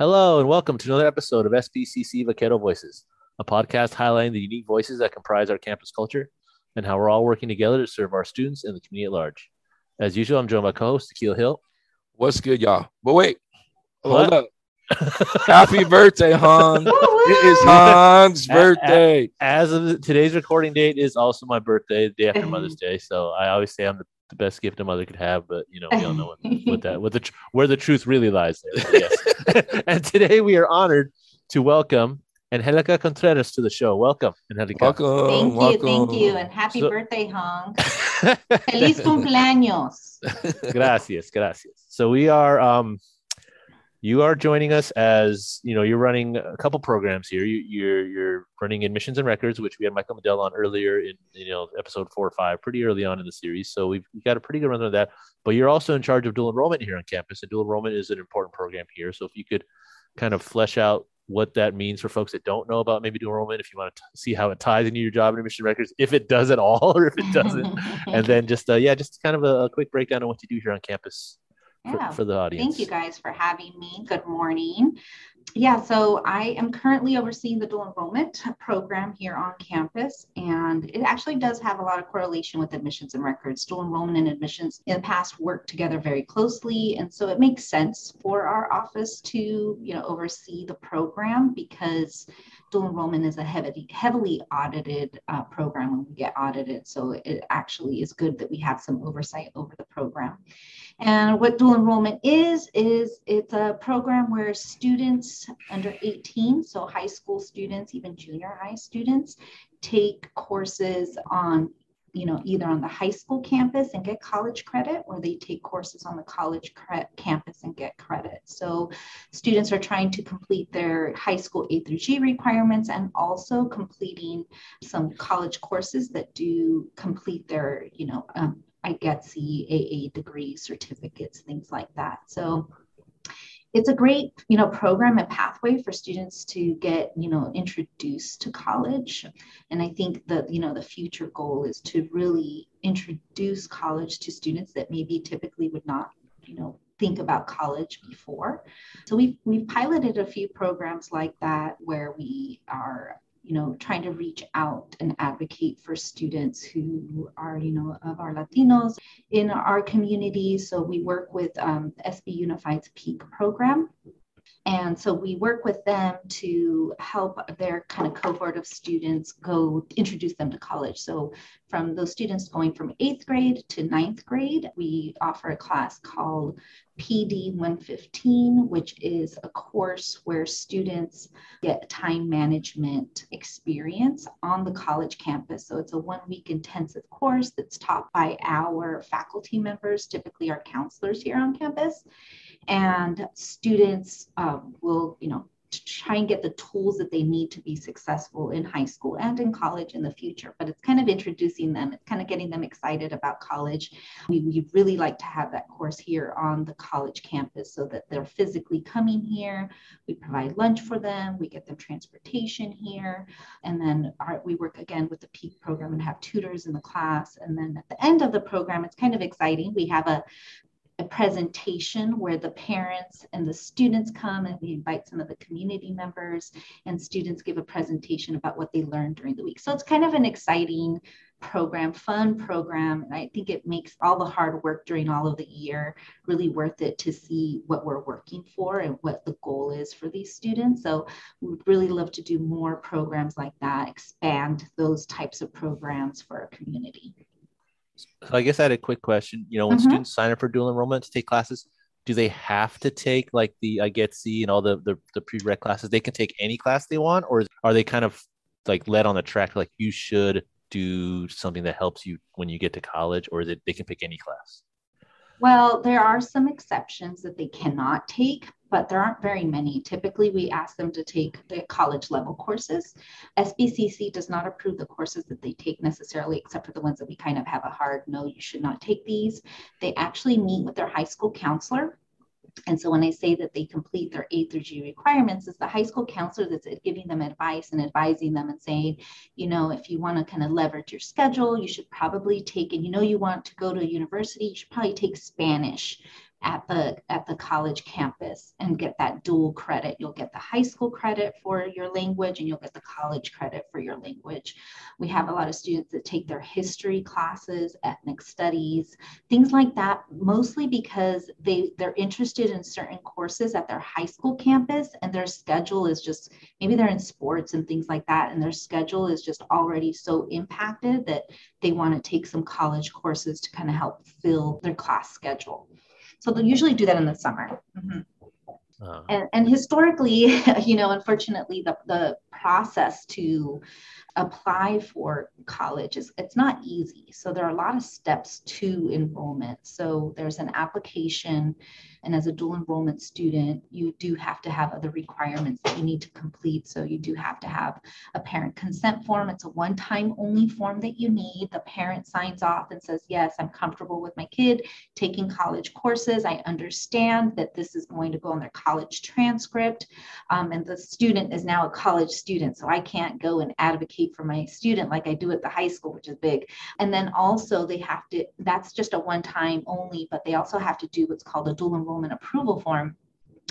Hello, and welcome to another episode of SBCC Vaquero Voices, a podcast highlighting the unique voices that comprise our campus culture and how we're all working together to serve our students and the community at large. As usual, I'm joined by co-host Akil Hill. What's good, y'all? But wait, hold up. Happy birthday, Han. it is Han's birthday. As of today's recording date is also my birthday, the day after Mother's Day. So I always say I'm the, the best gift a mother could have, but you know, we all know what, what that what the tr- where the truth really lies there. Yes. and today we are honored to welcome Angelica Contreras to the show. Welcome, Angelica. Welcome. Thank you, thank you, and happy So- birthday, Hong. Feliz cumpleaños. gracias, gracias. So we are um you are joining us as you know you're running a couple programs here. You, you're you're running admissions and records, which we had Michael Medell on earlier in you know episode four or five, pretty early on in the series. So we've, got a pretty good run of that. But you're also in charge of dual enrollment here on campus, and dual enrollment is an important program here. So if you could kind of flesh out what that means for folks that don't know about maybe dual enrollment, if you want to see how it ties into your job in admission records, if it does at all or if it doesn't, and then just uh, yeah, just kind of a, a quick breakdown of what you do here on campus Yeah. for the audience. Thank you guys for having me. Good morning. Yeah, so I am currently overseeing the dual enrollment program here on campus, and it actually does have a lot of correlation with admissions and records. Dual enrollment and admissions in the past work together very closely, and so it makes sense for our office to, you know, oversee the program because dual enrollment is a heavily heavily audited uh, program when we get audited. So it actually is good that we have some oversight over the program. And what dual enrollment is, is it's a program where students under 18, so high school students, even junior high students, take courses on, you know, either on the high school campus and get college credit, or they take courses on the college cre- campus and get credit. So students are trying to complete their high school A through G requirements and also completing some college courses that do complete their, you know, um, I get the AA degree certificates, things like that. So it's a great, you know, program and pathway for students to get, you know, introduced to college. And I think that, you know, the future goal is to really introduce college to students that maybe typically would not, you know, think about college before. So we've we've piloted a few programs like that where we are you know trying to reach out and advocate for students who are you know of our latinos in our community. So we work with um, sb unified's peak program and so we work with them to help their kind of cohort of students go introduce them to college. So from those students going from eighth grade to ninth grade, we offer a class called PD 115, which is a course where students get time management experience on the college campus. So it's a one week intensive course that's taught by our faculty members, typically our counselors here on campus and students um, will you know try and get the tools that they need to be successful in high school and in college in the future but it's kind of introducing them it's kind of getting them excited about college. We, we really like to have that course here on the college campus so that they're physically coming here. We provide lunch for them we get them transportation here and then our, we work again with the peak program and have tutors in the class. And then at the end of the program it's kind of exciting. We have a a presentation where the parents and the students come and we invite some of the community members and students give a presentation about what they learned during the week. So it's kind of an exciting program, fun program. And I think it makes all the hard work during all of the year really worth it to see what we're working for and what the goal is for these students. So we would really love to do more programs like that, expand those types of programs for our community. So I guess I had a quick question. You know, when Mhm. students sign up for dual enrollment to take classes, do they have to take like the IGETC and all the the, the prereq classes? They can take any class they want, or are they kind of like led on the track like you should do something that helps you when you get to college, or is it they can pick any class? Well, there are some exceptions that they cannot take, but there aren't very many. Typically, we ask them to take the college level courses. SBCC does not approve the courses that they take necessarily, except for the ones that we kind of have a hard no, you should not take these. They actually meet with their high school counselor And so when I say that they complete their A through G requirements, it's the high school counselor that's giving them advice and advising them and saying, you know, if you want to kind of leverage your schedule, you should probably take, and you know, you want to go to a university, you should probably take Spanish at the at the college campus and get that dual credit. You'll get the high school credit for your language and you'll get the college credit for your language. We have a lot of students that take their history classes ethnic studies things like that mostly because they they're interested in certain courses at their high school campus and their schedule is just maybe they're in sports and things like that and their schedule is just already so impacted that they want to take some college courses to kind of help fill their class schedule so they'll usually do that in the summer. Mm-hmm. Uh, and, and historically, you know, unfortunately, the, the process to apply for college is it's not easy. So there are a lot of steps to enrollment. So there's an application and as a dual enrollment student, you do have to have other requirements that you need to complete. So you do have to have a parent consent form. It's a one time only form that you need. The parent signs off and says, Yes, I'm comfortable with my kid taking college courses. I understand that this is going to go on their college transcript. Um, and the student is now a college student. So I can't go and advocate for my student like I do at the high school, which is big. And then also, they have to, that's just a one time only, but they also have to do what's called a dual enrollment enrollment approval form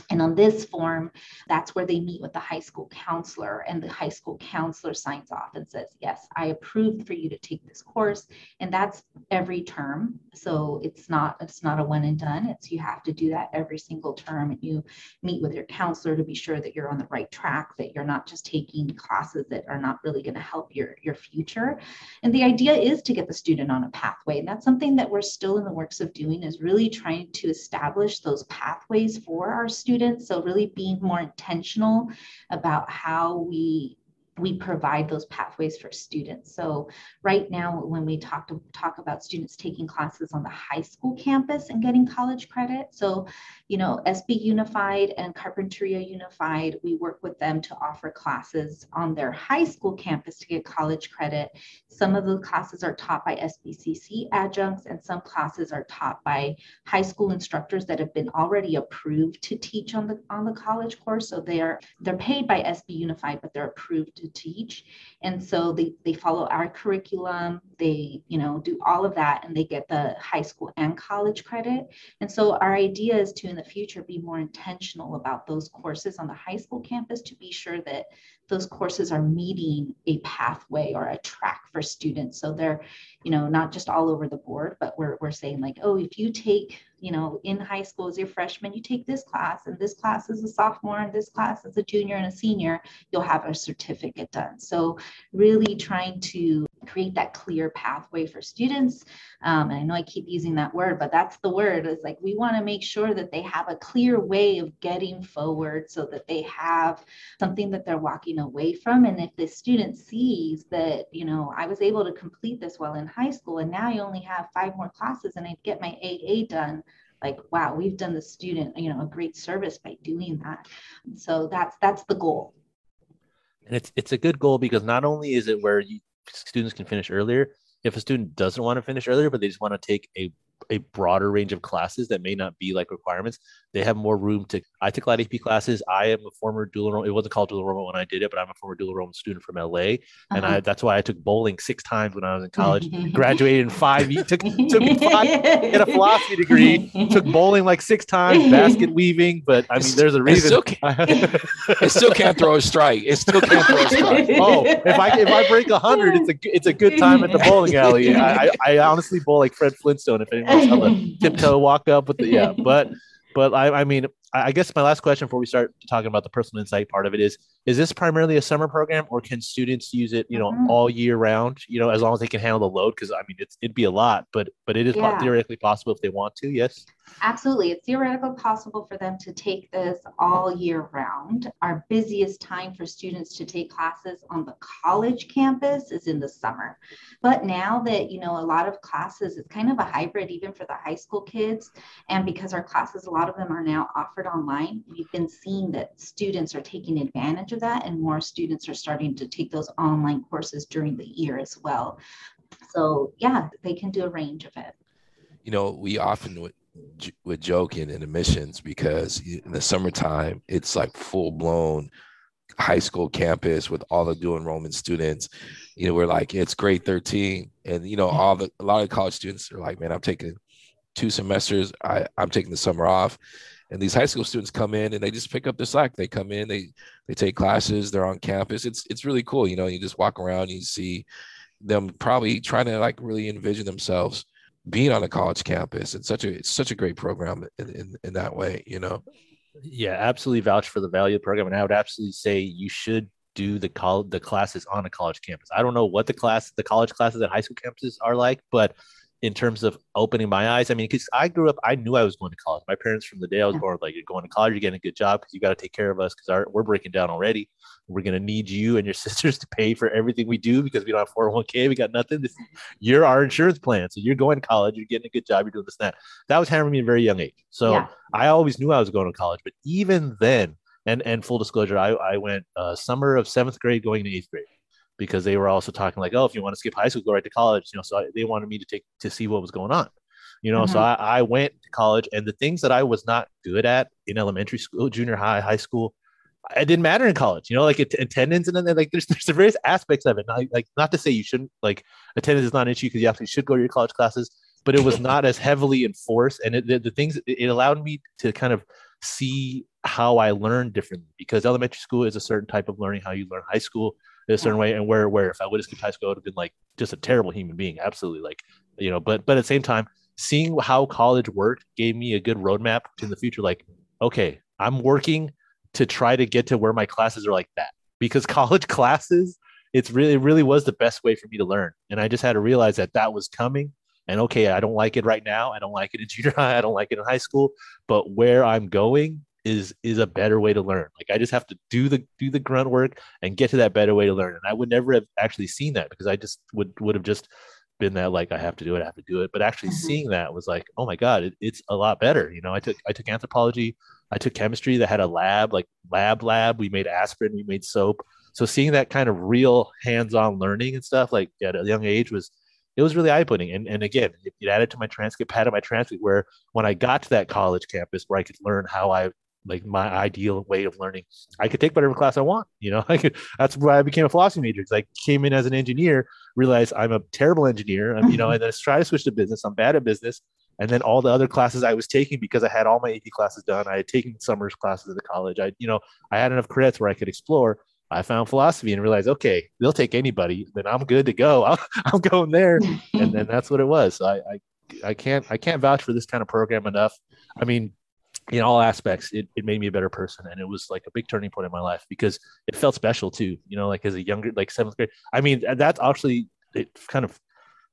and on this form, that's where they meet with the high school counselor, and the high school counselor signs off and says, Yes, I approved for you to take this course. And that's every term. So it's not it's not a one and done. It's you have to do that every single term. And you meet with your counselor to be sure that you're on the right track, that you're not just taking classes that are not really going to help your, your future. And the idea is to get the student on a pathway. And that's something that we're still in the works of doing is really trying to establish those pathways for our students students. So really being more intentional about how we we provide those pathways for students. So right now, when we talk to talk about students taking classes on the high school campus and getting college credit, so you know SB Unified and Carpinteria Unified, we work with them to offer classes on their high school campus to get college credit. Some of the classes are taught by SBCC adjuncts, and some classes are taught by high school instructors that have been already approved to teach on the on the college course. So they are they're paid by SB Unified, but they're approved to teach. And so they, they follow our curriculum, they, you know, do all of that and they get the high school and college credit. And so our idea is to in the future be more intentional about those courses on the high school campus to be sure that those courses are meeting a pathway or a track for students. So they're, you know, not just all over the board, but we're, we're saying like, oh, if you take, you know, in high school as your freshman, you take this class and this class is a sophomore and this class is a junior and a senior, you'll have a certificate done. So really trying to create that clear pathway for students. Um, and I know I keep using that word, but that's the word It's like, we want to make sure that they have a clear way of getting forward so that they have something that they're walking away from. And if the student sees that, you know, I was able to complete this while in high school and now I only have five more classes and I get my AA done, like wow we've done the student you know a great service by doing that so that's that's the goal and it's it's a good goal because not only is it where you, students can finish earlier. If a student doesn't want to finish earlier but they just want to take a a broader range of classes that may not be like requirements. They have more room to. I took a lot of AP classes. I am a former dual enrollment. It wasn't called dual enrollment when I did it, but I'm a former dual enrollment student from LA, uh-huh. and I that's why I took bowling six times when I was in college. graduated in five. Took took me five. Get a philosophy degree. Took bowling like six times. Basket weaving, but I mean, there's a reason. It still can't, it still can't throw a strike. It still can't throw a strike. Oh, if I if I break a hundred, it's a it's a good time at the bowling alley. I, I, I honestly bowl like Fred Flintstone. If anyone tiptoe walk up with the yeah. But but I, I mean, I guess my last question before we start talking about the personal insight part of it is: Is this primarily a summer program, or can students use it, you know, mm-hmm. all year round? You know, as long as they can handle the load, because I mean, it's it'd be a lot, but but it is yeah. theoretically possible if they want to. Yes. Absolutely. It's theoretically possible for them to take this all year round. Our busiest time for students to take classes on the college campus is in the summer. But now that, you know, a lot of classes, it's kind of a hybrid even for the high school kids. And because our classes, a lot of them are now offered online, we've been seeing that students are taking advantage of that and more students are starting to take those online courses during the year as well. So, yeah, they can do a range of it. You know, we often would with joking in admissions because in the summertime it's like full blown high school campus with all the dual enrollment students. You know, we're like it's grade 13, and you know, all the a lot of college students are like, man, I'm taking two semesters, I, I'm taking the summer off. And these high school students come in and they just pick up the slack. They come in, they they take classes, they're on campus. It's it's really cool. You know, you just walk around, you see them probably trying to like really envision themselves being on a college campus. It's such a it's such a great program in, in, in that way, you know. Yeah, absolutely vouch for the value of the program. And I would absolutely say you should do the college the classes on a college campus. I don't know what the class the college classes at high school campuses are like, but in terms of opening my eyes. I mean, because I grew up, I knew I was going to college. My parents, from the day I was born, like, you're going to college, you're getting a good job because you got to take care of us because we're breaking down already. We're going to need you and your sisters to pay for everything we do because we don't have 401k. We got nothing. This, you're our insurance plan. So you're going to college, you're getting a good job, you're doing this and that. That was hammering me at a very young age. So yeah. I always knew I was going to college. But even then, and, and full disclosure, I, I went uh, summer of seventh grade going to eighth grade because they were also talking like, oh, if you want to skip high school, go right to college. You know, so I, they wanted me to take to see what was going on. You know, mm-hmm. so I, I went to college, and the things that I was not good at in elementary school, junior high, high school, it didn't matter in college. You know, like attendance and then like there's there's the various aspects of it. Not, like not to say you shouldn't like attendance is not an issue because you actually should go to your college classes, but it was not as heavily enforced, and it, the, the things it allowed me to kind of see how I learned differently because elementary school is a certain type of learning how you learn high school a certain way and where where if I would have skipped high school I would have been like just a terrible human being absolutely like you know but but at the same time seeing how college worked gave me a good roadmap in the future like okay I'm working to try to get to where my classes are like that because college classes it's really it really was the best way for me to learn and I just had to realize that that was coming and okay I don't like it right now I don't like it in junior high I don't like it in high school but where I'm going is is a better way to learn. Like I just have to do the do the grunt work and get to that better way to learn. And I would never have actually seen that because I just would would have just been that like I have to do it, I have to do it. But actually mm-hmm. seeing that was like, oh my god, it, it's a lot better. You know, I took I took anthropology, I took chemistry that had a lab, like lab lab. We made aspirin, we made soap. So seeing that kind of real hands-on learning and stuff like at a young age was it was really eye-opening. And, and again, it, it added to my transcript, padded my transcript where when I got to that college campus where I could learn how I like my ideal way of learning. I could take whatever class I want. You know, I could, that's why I became a philosophy major because I came in as an engineer, realized I'm a terrible engineer. I'm, you know, and then I try to switch to business. I'm bad at business. And then all the other classes I was taking because I had all my AP classes done. I had taken summers classes at the college. I, you know, I had enough credits where I could explore. I found philosophy and realized, okay, they'll take anybody. Then I'm good to go. i am going there, and then that's what it was. So I, I, I can't, I can't vouch for this kind of program enough. I mean, in all aspects, it, it made me a better person. And it was like a big turning point in my life because it felt special too, you know, like as a younger, like seventh grade. I mean, that's actually, it kind of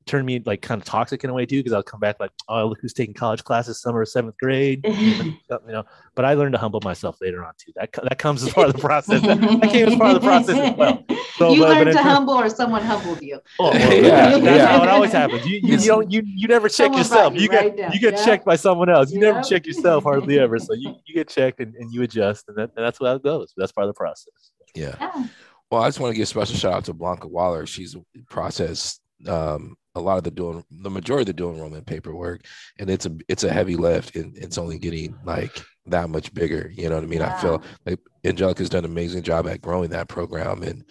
turned me like kind of toxic in a way too because I'll come back like, oh, look who's taking college classes summer of seventh grade, you know. But I learned to humble myself later on too. That that comes as part of the process. that came as part of the process as well. So, you but, learned but to humble, or someone humbled you. Oh, well, yeah, that's yeah. how it always happens. You you, you don't you you never check someone yourself. You, you get down. you get yeah. checked by someone else. You never check yourself hardly ever. So you, you get checked and, and you adjust, and, that, and that's how it goes. That's part of the process. Yeah. yeah. Well, I just want to give a special shout out to Blanca Waller. She's processed um, a lot of the doing the majority of the dual enrollment paperwork and it's a it's a heavy lift and it's only getting like that much bigger you know what i mean? Yeah. i feel like angelica's done an amazing job at growing that program and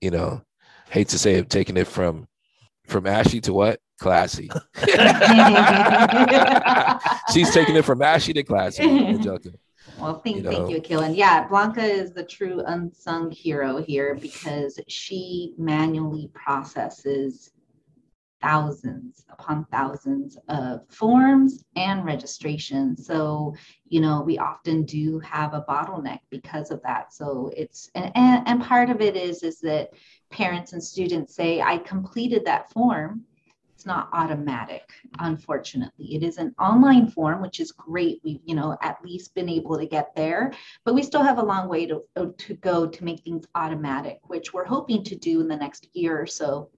you know hate to say it taking it from from ashy to what? Classy. She's taking it from ashy to classy angelica well, thank you, know. thank you, Akil. Yeah, Blanca is the true unsung hero here because she manually processes thousands upon thousands of forms and registrations. So, you know, we often do have a bottleneck because of that. So it's and, and, and part of it is is that parents and students say, I completed that form. It's not automatic, unfortunately. It is an online form, which is great. We've, you know, at least been able to get there, but we still have a long way to, uh, to go to make things automatic, which we're hoping to do in the next year or so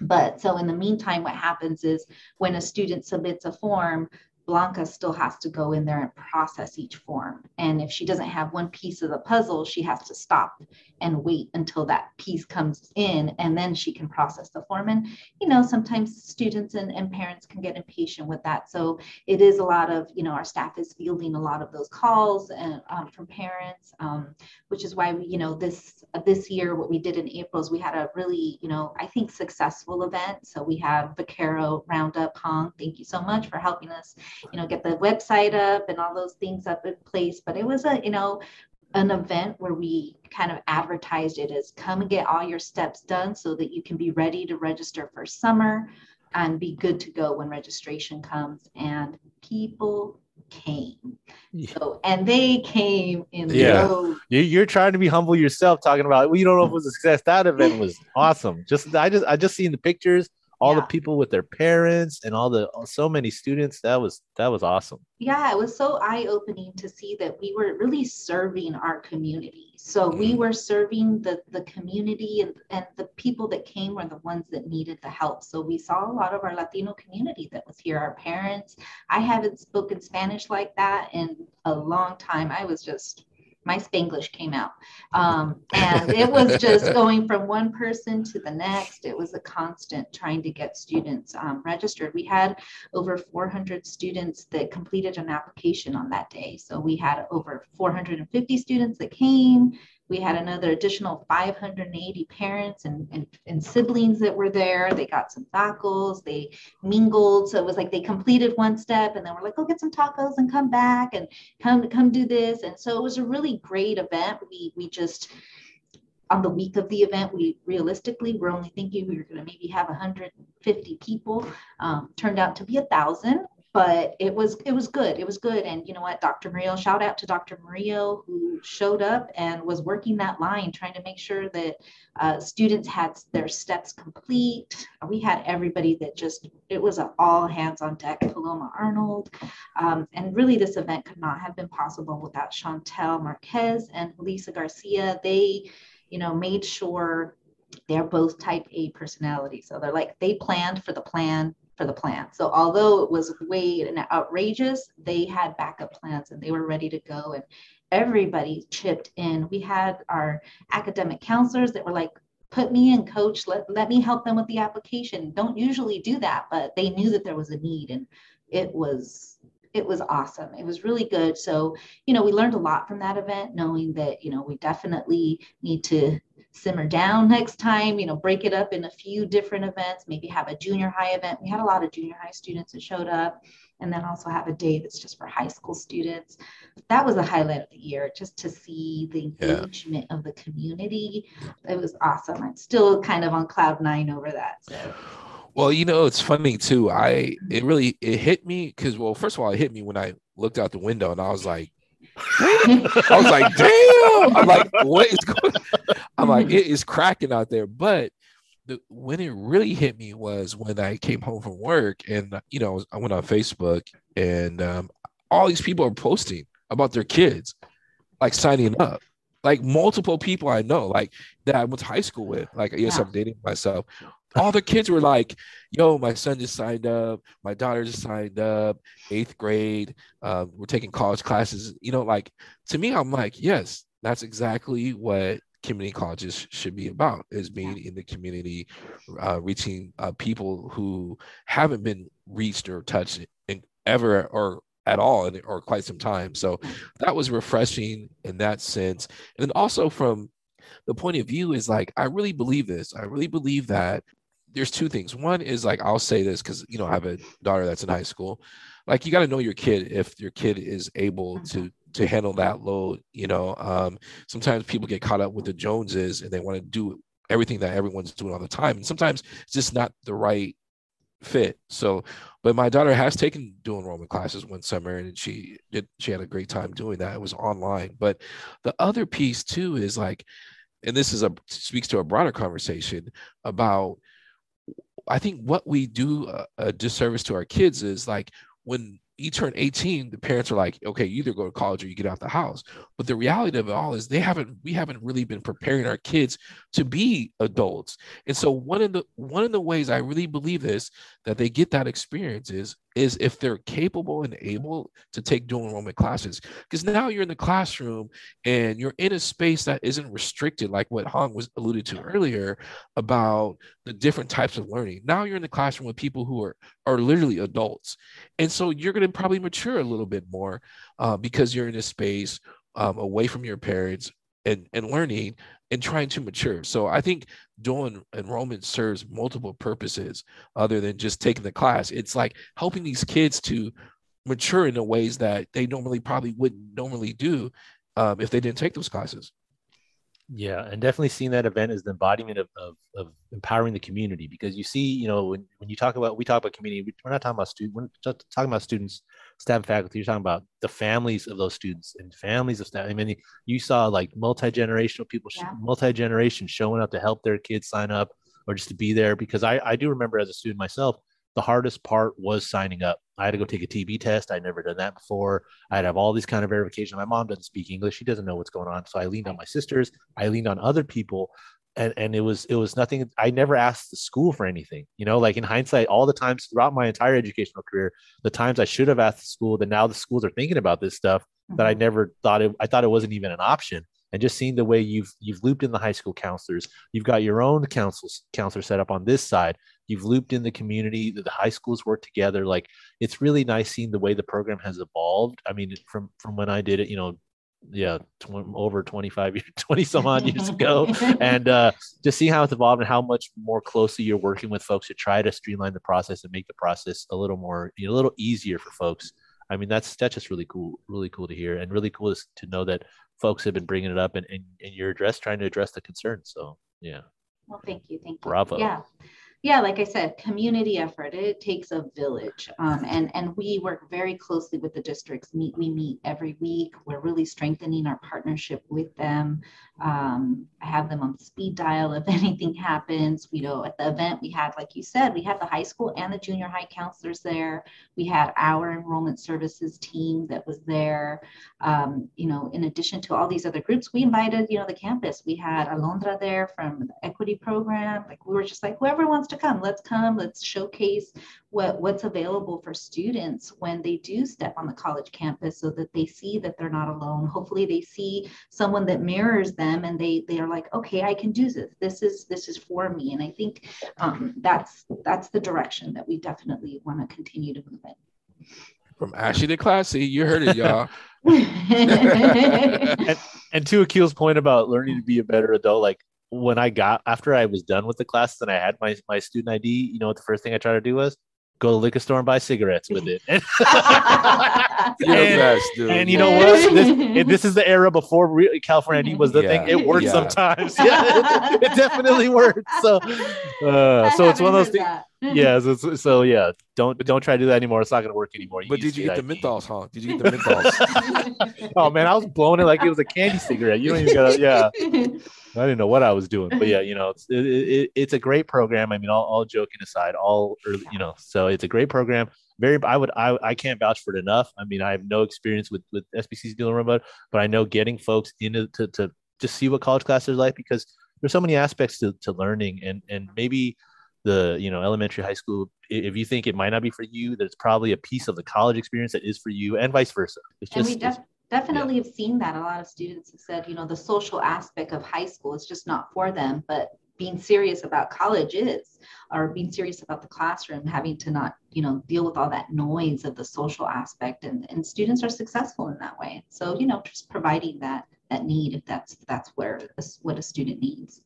but so in the meantime, what happens is when a student submits a form, Blanca still has to go in there and process each form. And if she doesn't have one piece of the puzzle, she has to stop and wait until that piece comes in and then she can process the form. And, you know, sometimes students and, and parents can get impatient with that. So it is a lot of, you know, our staff is fielding a lot of those calls and um, from parents, um, which is why we, you know, this this year what we did in April is we had a really, you know, I think successful event. So we have Vaquero Roundup Hong. Thank you so much for helping us you know, get the website up and all those things up in place. But it was a, you know, an event where we kind of advertised it as come and get all your steps done so that you can be ready to register for summer and be good to go when registration comes. And people came. So, and they came in yeah. You're trying to be humble yourself, talking about well, you don't know if it was a success. That event was awesome. Just I just I just seen the pictures all yeah. the people with their parents and all the so many students that was that was awesome. Yeah it was so eye-opening to see that we were really serving our community. So we mm-hmm. were serving the the community and, and the people that came were the ones that needed the help. So we saw a lot of our latino community that was here our parents. I haven't spoken spanish like that in a long time. I was just my Spanglish came out. Um, and it was just going from one person to the next. It was a constant trying to get students um, registered. We had over 400 students that completed an application on that day. So we had over 450 students that came we had another additional 580 parents and, and, and, siblings that were there. They got some tacos, they mingled. So it was like they completed one step and then we're like, go get some tacos and come back and come come do this. And so it was a really great event. We we just on the week of the event, we realistically we're only thinking we were going to maybe have 150 people. Um, turned out to be a thousand but it was it was good it was good. And you know what dr murillo shout out to dr murillo who showed up and was working that line trying to make sure that uh, students had their steps complete. We had everybody that just it was all hands on deck paloma arnold. Um, and really this event could not have been possible without chantel marquez and lisa garcia. They you know made sure they're both type A personalities. So they're like, they planned for the plan for the plan. So although it was way and outrageous, they had backup plans and they were ready to go. And everybody chipped in. We had our academic counselors that were like, put me in coach, let, let me help them with the application. Don't usually do that, but they knew that there was a need and it was it was awesome. It was really good. So, you know, we learned a lot from that event, knowing that, you know, we definitely need to simmer down next time, you know, break it up in a few different events, maybe have a junior high event. We had a lot of junior high students that showed up, and then also have a day that's just for high school students. That was a highlight of the year, just to see the engagement yeah. of the community. It was awesome. I'm still kind of on cloud nine over that. So. Well, you know, it's funny too. I it really it hit me because well, first of all, it hit me when I looked out the window and I was like, I was like, damn. I'm like, what is going I'm like, it is cracking out there. But the, when it really hit me was when I came home from work and, you know, I went on Facebook and um, all these people are posting about their kids, like signing up. Like multiple people I know, like that I went to high school with. Like, yes, yeah. I'm dating myself all the kids were like, yo, my son just signed up, my daughter just signed up, eighth grade, um, we're taking college classes. You know, like to me, I'm like, yes, that's exactly what community colleges should be about is being in the community uh, reaching uh, people who haven't been reached or touched in, ever or at all in, or quite some time. So that was refreshing in that sense. And then also from the point of view is like i really believe this. I really believe that there's two things. One is like I'll say this because you know I have a daughter that's in high school. Like you got to know your kid if your kid is able to mm-hmm. to handle that load. You know, um, sometimes people get caught up with the Joneses and they want to do everything that everyone's doing all the time, and sometimes it's just not the right fit. So, but my daughter has taken dual enrollment classes one summer, and she did. She had a great time doing that. It was online. But the other piece too is like, and this is a speaks to a broader conversation about I think what we do a, a disservice to our kids is like when you turn 18, the parents are like, okay, you either go to college or you get out the house. But the reality of it all is they haven't, we haven't really been preparing our kids to be adults. And so one of the one of the ways I really believe this that they get that experience is is if they're capable and able to take dual enrollment classes. Because now you're in the classroom and you're in a space that isn't restricted, like what Hong was alluded to earlier about the different types of learning. Now you're in the classroom with people who are are literally adults, and so you're going to probably mature a little bit more uh, because you're in a space um, away from your parents and, and learning and trying to mature. So I think dual enrollment serves multiple purposes other than just taking the class. It's like helping these kids to mature in the ways that they normally probably wouldn't normally do um, if they didn't take those classes. Yeah, and definitely seeing that event as the embodiment of, of, of, empowering the community because you see, you know, when, when you talk about, we talk about community, we're not talking about students, we're just talking about students, staff, faculty, you're talking about the families of those students and families of staff. I mean, you saw like multi-generational people, yeah. multi-generation showing up to help their kids sign up or just to be there because I, I do remember as a student myself, the hardest part was signing up. I had to go take a TB test. I'd never done that before. I'd have all these kind of verification. My mom doesn't speak English. She doesn't know what's going on. So I leaned on my sisters. I leaned on other people. And, and it was it was nothing. I never asked the school for anything. You know, like in hindsight, all the times throughout my entire educational career, the times I should have asked the school, that now the schools are thinking about this stuff that I mm-hmm. never thought it. I thought it wasn't even an option and just seeing the way you've you've looped in the high school counselors. You've got your own council counselor set up on this side. You've looped in the community the high schools work together. Like it's really nice seeing the way the program has evolved. I mean from from when i did it you know yeah tw- over 25 years 20 some odd years ago. And uh, just seeing how it's evolved and how much more closely you're working with folks to try to streamline the process and make the process a little more you know, a little easier for folks. I mean that's that's just really cool really cool to hear and really cool is to know that folks have been bringing it up and, and, and you're address trying to address the concerns so yeah. Well thank you thank you. Bravo. Yeah yeah, like I said, community effort. It takes a village, um, and and we work very closely with the districts. Meet we meet every week. We're really strengthening our partnership with them. Um, I have them on speed dial if anything happens. We know at the event we had, like you said, we had the high school and the junior high counselors there. We had our enrollment services team that was there. Um, you know, in addition to all these other groups, we invited you know the campus. We had Alondra there from the equity program. Like we were just like whoever wants to come, let's come. Let's showcase what, what's available for students when they do step on the college campus so that they see that they're not alone. Hopefully they see someone that mirrors them and they, they are like, okay, I can do this. This is, this is for me. And I think um, that's, that's the direction that we definitely want to continue to move in. From Ashley to Classy, you heard it, y'all. and, and to Akil's point about learning to be a better adult, like when I got after I was done with the class and I had my my student ID, you know what the first thing I tried to do was go to the liquor store and buy cigarettes with it. and, best, and, you know what? This, this, is the era before re- California ID was the yeah. thing. It worked yeah. sometimes. Yeah, it, it, definitely worked. So, uh, so it's one of those things. yeah, so, so, yeah, don't don't try to do that anymore. It's not going to work anymore. You but did you get ID. the menthols, huh? Did you get the menthols? oh man, I was blowing it like it was a candy cigarette. You don't even got yeah. I didn't know what I was doing, but yeah, you know, it's it, it, it's a great program. I mean, all, all joking aside, all early, you know, so it's a great program. Very, I would, I, I can't vouch for it enough. I mean, I have no experience with with SBC's dual enrollment, but I know getting folks into to to just see what college classes are like because there's so many aspects to, to learning and and maybe the you know elementary high school if you think it might not be for you that it's probably a piece of the college experience that is for you and vice versa it's just and we def- definitely yeah. have seen that. A lot of students have said you know the social aspect of high school is just not for them but being serious about college is or being serious about the classroom having to not you know deal with all that noise of the social aspect and, and students are successful in that way. So you know just providing that that need if that's that's where what a student needs.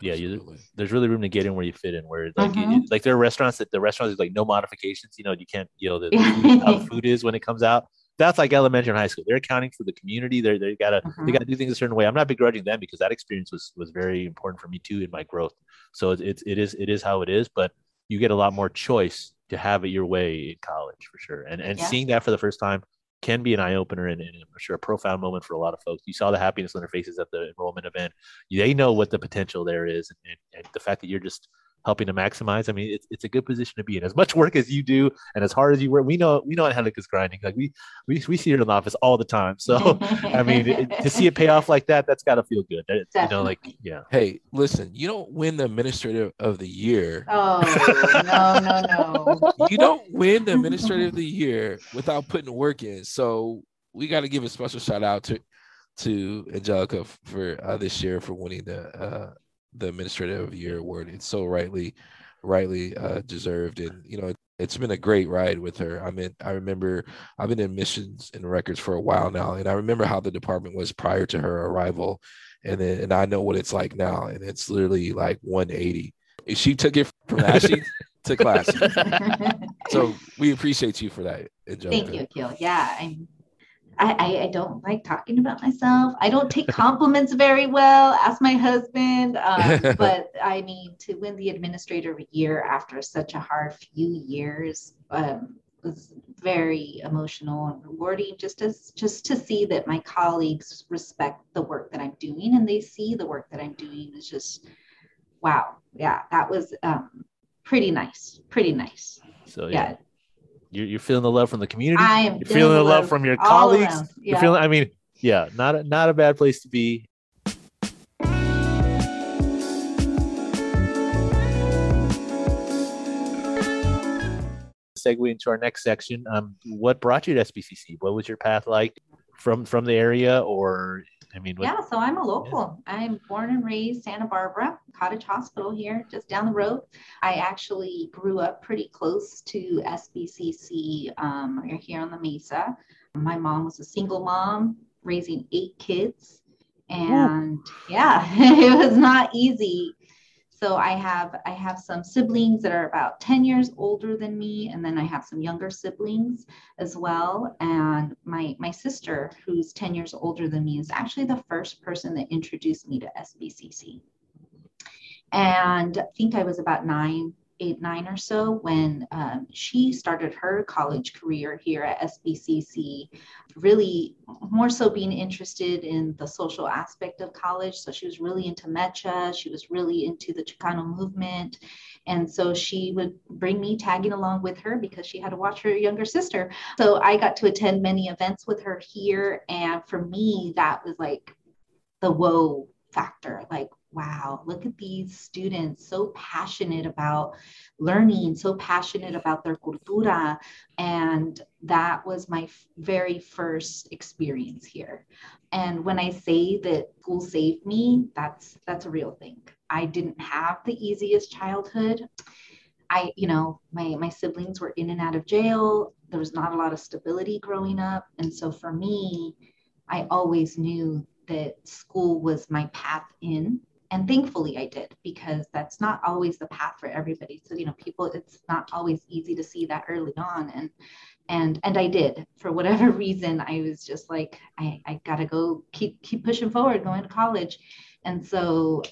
Yeah you, there's really room to get in where you fit in where like mm-hmm. you, like there are restaurants that the restaurants is like no modifications you know you can't you know the, the how the food is when it comes out that's like elementary and high school. They're accounting for the community. They're they gotta uh-huh. they gotta do things a certain way. I'm not begrudging them because that experience was was very important for me too in my growth. So it's it's it is it is how it is, but you get a lot more choice to have it your way in college for sure. And and yeah. seeing that for the first time can be an eye opener and, and, I'm sure a profound moment for a lot of folks. You saw the happiness on their faces at the enrollment event. They know what the potential there is, and, and the fact that you're just helping to maximize. I mean, it's, it's a good position to be in. As much work as you do and as hard as you work, we know we know Angelica's grinding. Like we we we see her in the office all the time. So I mean, it, to see it pay off like that, that's got to feel good. That, you know, like yeah. Hey, listen, you don't win the administrator of the year. Oh no no no! You don't win the administrator of the year without putting work in. So we got to give a special shout out to to Angelica for uh, this year for winning the uh, the Administrative Year award. It's so rightly, rightly uh, deserved, and you know it's been a great ride with her. I mean, I remember I've been in missions and records for a while now, and I remember how the department was prior to her arrival, and then, and I know what it's like now, and it's literally like 180. She took it from Ashley to class. so we appreciate you for that. Angelica. Thank you, Akil. Yeah, I'm I, I, don't like talking about myself. I don't take compliments very well. Ask my husband. Um, but I mean, to win the Administrator Year after such a hard few years um, was very emotional and rewarding. Just as just to see that my colleagues respect the work that I'm doing and they see the work that I'm doing is just wow. Yeah, that was um, pretty nice. Pretty nice. So yeah. yeah you're, you're feeling the love from the community. I am. You're feeling, feeling the love, love from your colleagues. Yeah. You're feeling. I mean, yeah, not a, not a bad place to be. Segue into our next section. Um, what brought you to SBCC? What was your path like from from the area, or I mean, what, yeah, so I'm a local. Yeah. I'm born and raised Santa Barbara, Cottage Hospital here, just down the road. I actually grew up pretty close to SBCC um, here on the Mesa. My mom was a single mom, raising eight kids. And yeah, it was not easy so I have I have some siblings that are about 10 years older than me, and then I have some younger siblings as well. And my my sister, who's 10 years older than me, is actually the first person that introduced me to SBCC. And I think I was about nine eight, nine or so when um, she started her college career here at SBCC, really more so being interested in the social aspect of college. So she was really into MEChA, she was really into the Chicano movement. And so she would bring me tagging along with her because she had to watch her younger sister. So I got to attend many events with her here. And for me, that was like the whoa factor. Like, wow, look at these students so passionate about learning, so passionate about their cultura. And that was my f- very first experience here. And when I say that school saved me, that's that's a real thing. I didn't have the easiest childhood. I, you know, my my siblings were in and out of jail. There was not a lot of stability growing up. And so for me, I always knew that school was my path in and thankfully i did because that's not always the path for everybody. So you know people it's not always easy to see that early on. And and and i did. For whatever reason i was just like i i gotta go keep keep pushing forward going to college. And so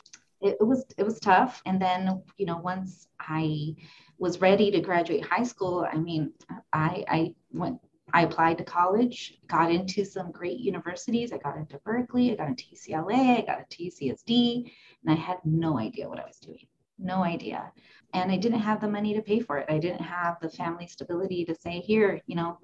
it, it was it was tough. And then you know once i was ready to graduate high school i mean i i went I applied to college, got into some great universities. I got into Berkeley, I got into UCLA, I got into UCSD, and I had no idea what I was doing. No idea. And I didn't have the money to pay for it. I didn't have the family stability to say, here, you know,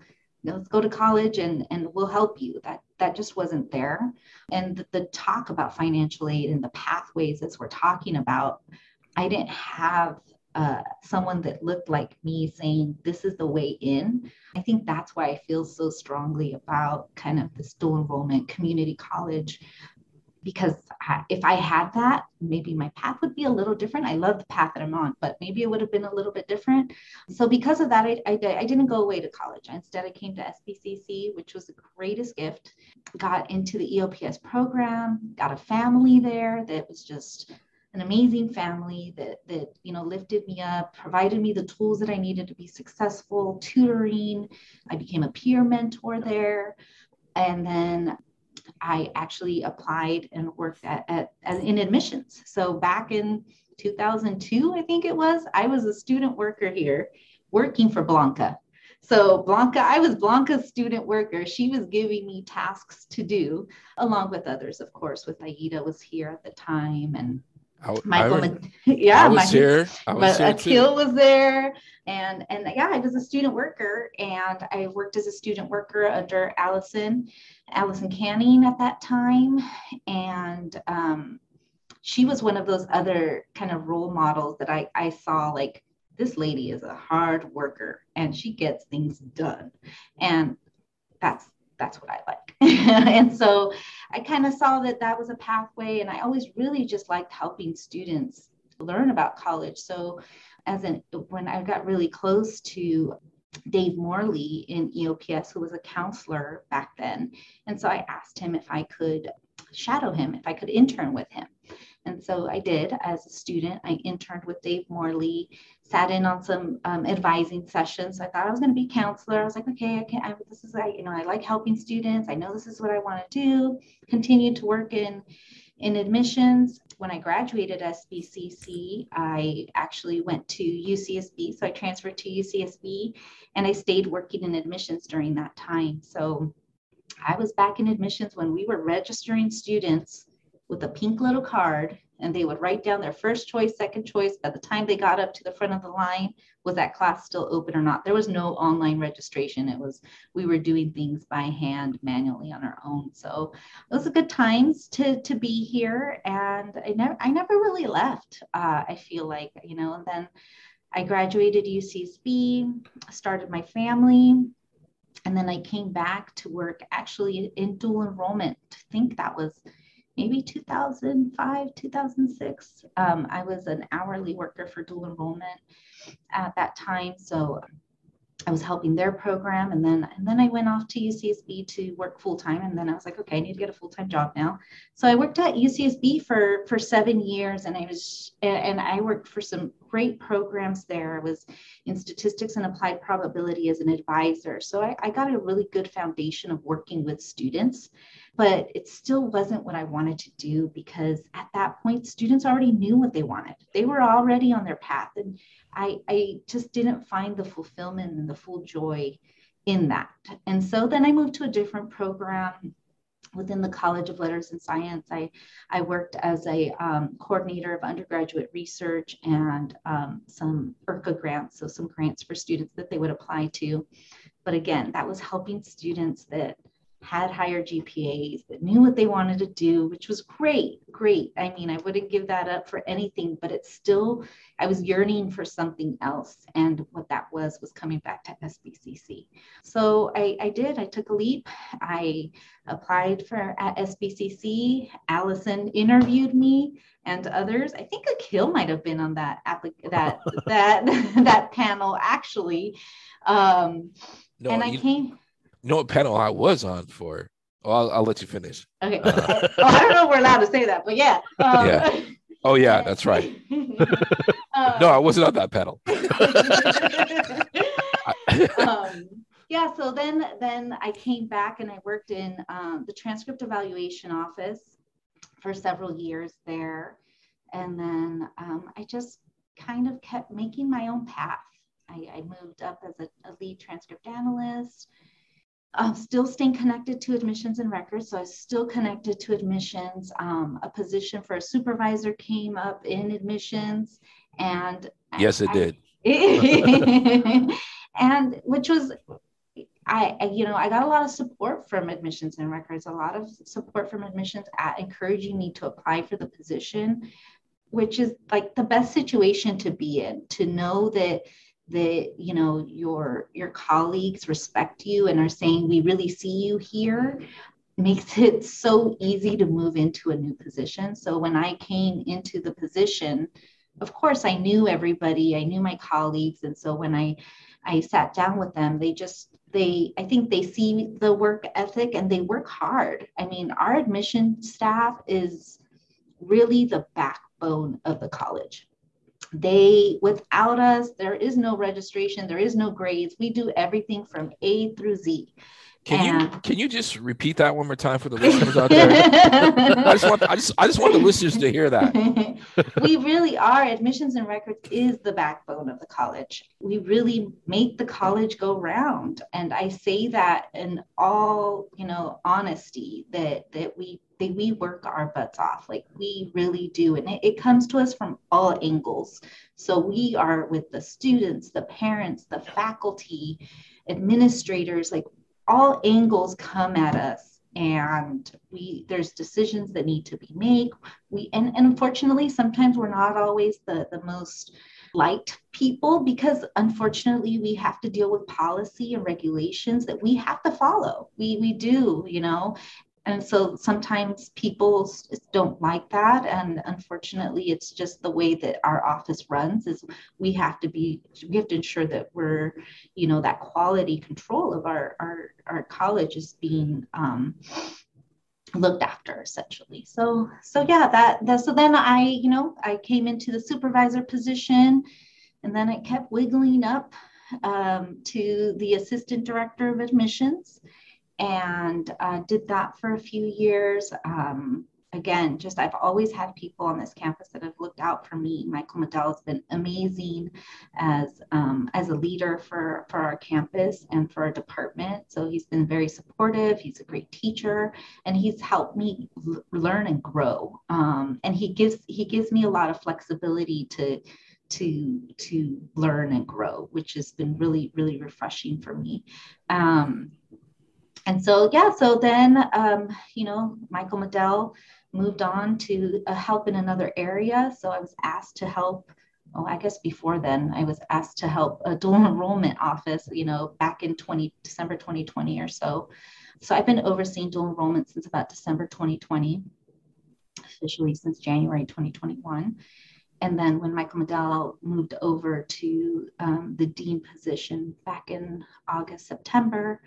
let's go to college and, and we'll help you. That that just wasn't there. And the, the talk about financial aid and the pathways as we're talking about, I didn't have uh, someone that looked like me saying this is the way in. I think that's why i feel so strongly about kind of this dual enrollment community college because I, if i had that maybe my path would be a little different. I love the path that i'm on but maybe it would have been a little bit different. So because of that i, I, I didn't go away to college. Instead i came to sbcc which was the greatest gift. Got into the eops program got a family there that was just an amazing family that that you know lifted me up provided me the tools that i needed to be successful tutoring. I became a peer mentor there. And then i actually applied and worked at, at, at in admissions. So back in 2002 i think it was i was a student worker here working for blanca. So Blanca, I was Blanca's student worker. She was giving me tasks to do, along with others, of course, with Aida was here at the time and I, Michael, I, yeah, I was Michael- here. I was but here Akil was there, and and yeah, I was a student worker, and I worked as a student worker under Allison, Allison Canning at that time, and um, she was one of those other kind of role models that I I saw like this lady is a hard worker and she gets things done, and that's that's what I like. and so I kind of saw that that was a pathway, and I always really just liked helping students learn about college. So as an when I got really close to Dave Morley in EOPS, who was a counselor back then, and so I asked him if I could shadow him, if I could intern with him. And so I did as a student. I interned with Dave Morley, sat in on some um, advising sessions. I thought I was going to be counselor. I was like, okay, I can. I, this is I, you know, I like helping students. I know this is what I want to do. Continued to work in in admissions. When I graduated SBCC, I actually went to UCSB. So I transferred to UCSB, and I stayed working in admissions during that time. So I was back in admissions when we were registering students with a pink little card and they would write down their first choice, second choice. By the time they got up to the front of the line, was that class still open or not? There was no online registration. It was we were doing things by hand manually on our own. So those are good times to to be here, and I never I never really left. Uh, I feel like you know, and then I graduated UCSB, started my family, and then I came back to work actually in dual enrollment. I think that was maybe 2005, 2006. Um, I was an hourly worker for dual enrollment at that time. So I was helping their program and then and then I went off to UCSB to work full time and then I was like okay I need to get a full-time job now. So I worked at UCSB for for 7 years and I was and I worked for some great programs there. I was in statistics and applied probability as an advisor. So I, I got a really good foundation of working with students but it still wasn't what I wanted to do because at that point, students already knew what they wanted. They were already on their path. And I, I just didn't find the fulfillment and the full joy in that. And so then I moved to a different program within the College of Letters and Science. I, I worked as a um, coordinator of undergraduate research and um, some URCA grants, so some grants for students that they would apply to. But again, that was helping students that had higher GPAs, that knew what they wanted to do, which was great, great. I mean, I wouldn't give that up for anything, but it's still, I was yearning for something else. And what that was, was coming back to SBCC. So I, I did, I took a leap. I applied for at SBCC. Allison interviewed me and others. I think Akil might have been on that applic- that that that panel actually. Um, No, and I you, came. You know what panel I was on for? Well, I'll, I'll let you finish. Okay. oh, I don't know if we're allowed to say that, but yeah. Um, Yeah. Oh yeah, that's right. Um, No, I wasn't on that panel. um, yeah, so then then I came back and I worked in um, the transcript evaluation office for several years there, and then um, I just kind of kept making my own path. I, I moved up as a, a lead transcript analyst. I'm still staying connected to admissions and records, so I was still connected to admissions. Um, a position for a supervisor came up in admissions, and yes, it I- did. and which was I, I, you know i got a lot of support from admissions and records a lot of support from admissions at encouraging me to apply for the position which is like the best situation to be in to know that that you know your your colleagues respect you and are saying we really see you here makes it so easy to move into a new position. So when i came into the position of course i knew everybody i knew my colleagues and so when i i sat down with them they just they i think they see the work ethic and they work hard. I mean our admission staff is really the backbone of the college they without us there is no registration there is no grades we do everything from a through z Can you can you just repeat that one more time for the listeners out there? I just want I just I just want the listeners to hear that. we really are. Admissions and records is the backbone of the college. We really make the college go round. And I say that in all, you know, honesty that that we that we work our butts off. Like we really do. And it, it comes to us from all angles. So we are with the students, the parents, the faculty, administrators, like all angles come at us and we there's decisions that need to be made. We and, and unfortunately sometimes we're not always the the most liked people because unfortunately we have to deal with policy and regulations that we have to follow. We we do you know and so sometimes people don't like that. And unfortunately it's just the way that our office runs is we have to be we have to ensure that we're you know that quality control of our our, our college is being um, looked after essentially. So so yeah that, that so then i you know i came into the supervisor position and then it kept wiggling up um, to the assistant director of admissions and uh, did that for a few years. Um, again, just I've always had people on this campus that have looked out for me. Michael Medell has been amazing as um, as a leader for for our campus and for our department. So he's been very supportive. He's a great teacher, and he's helped me l- learn and grow. Um, and he gives he gives me a lot of flexibility to to to learn and grow, which has been really really refreshing for me. Um, and so yeah so then um, you know michael medell moved on to uh, help in another area. So i was asked to help oh i guess before then i was asked to help a dual enrollment office you know back in 20 december 2020 or so. So i've been overseeing dual enrollment since about december 2020 officially since january 2021 and then when Michael Medell moved over to um, the dean position back in August, September,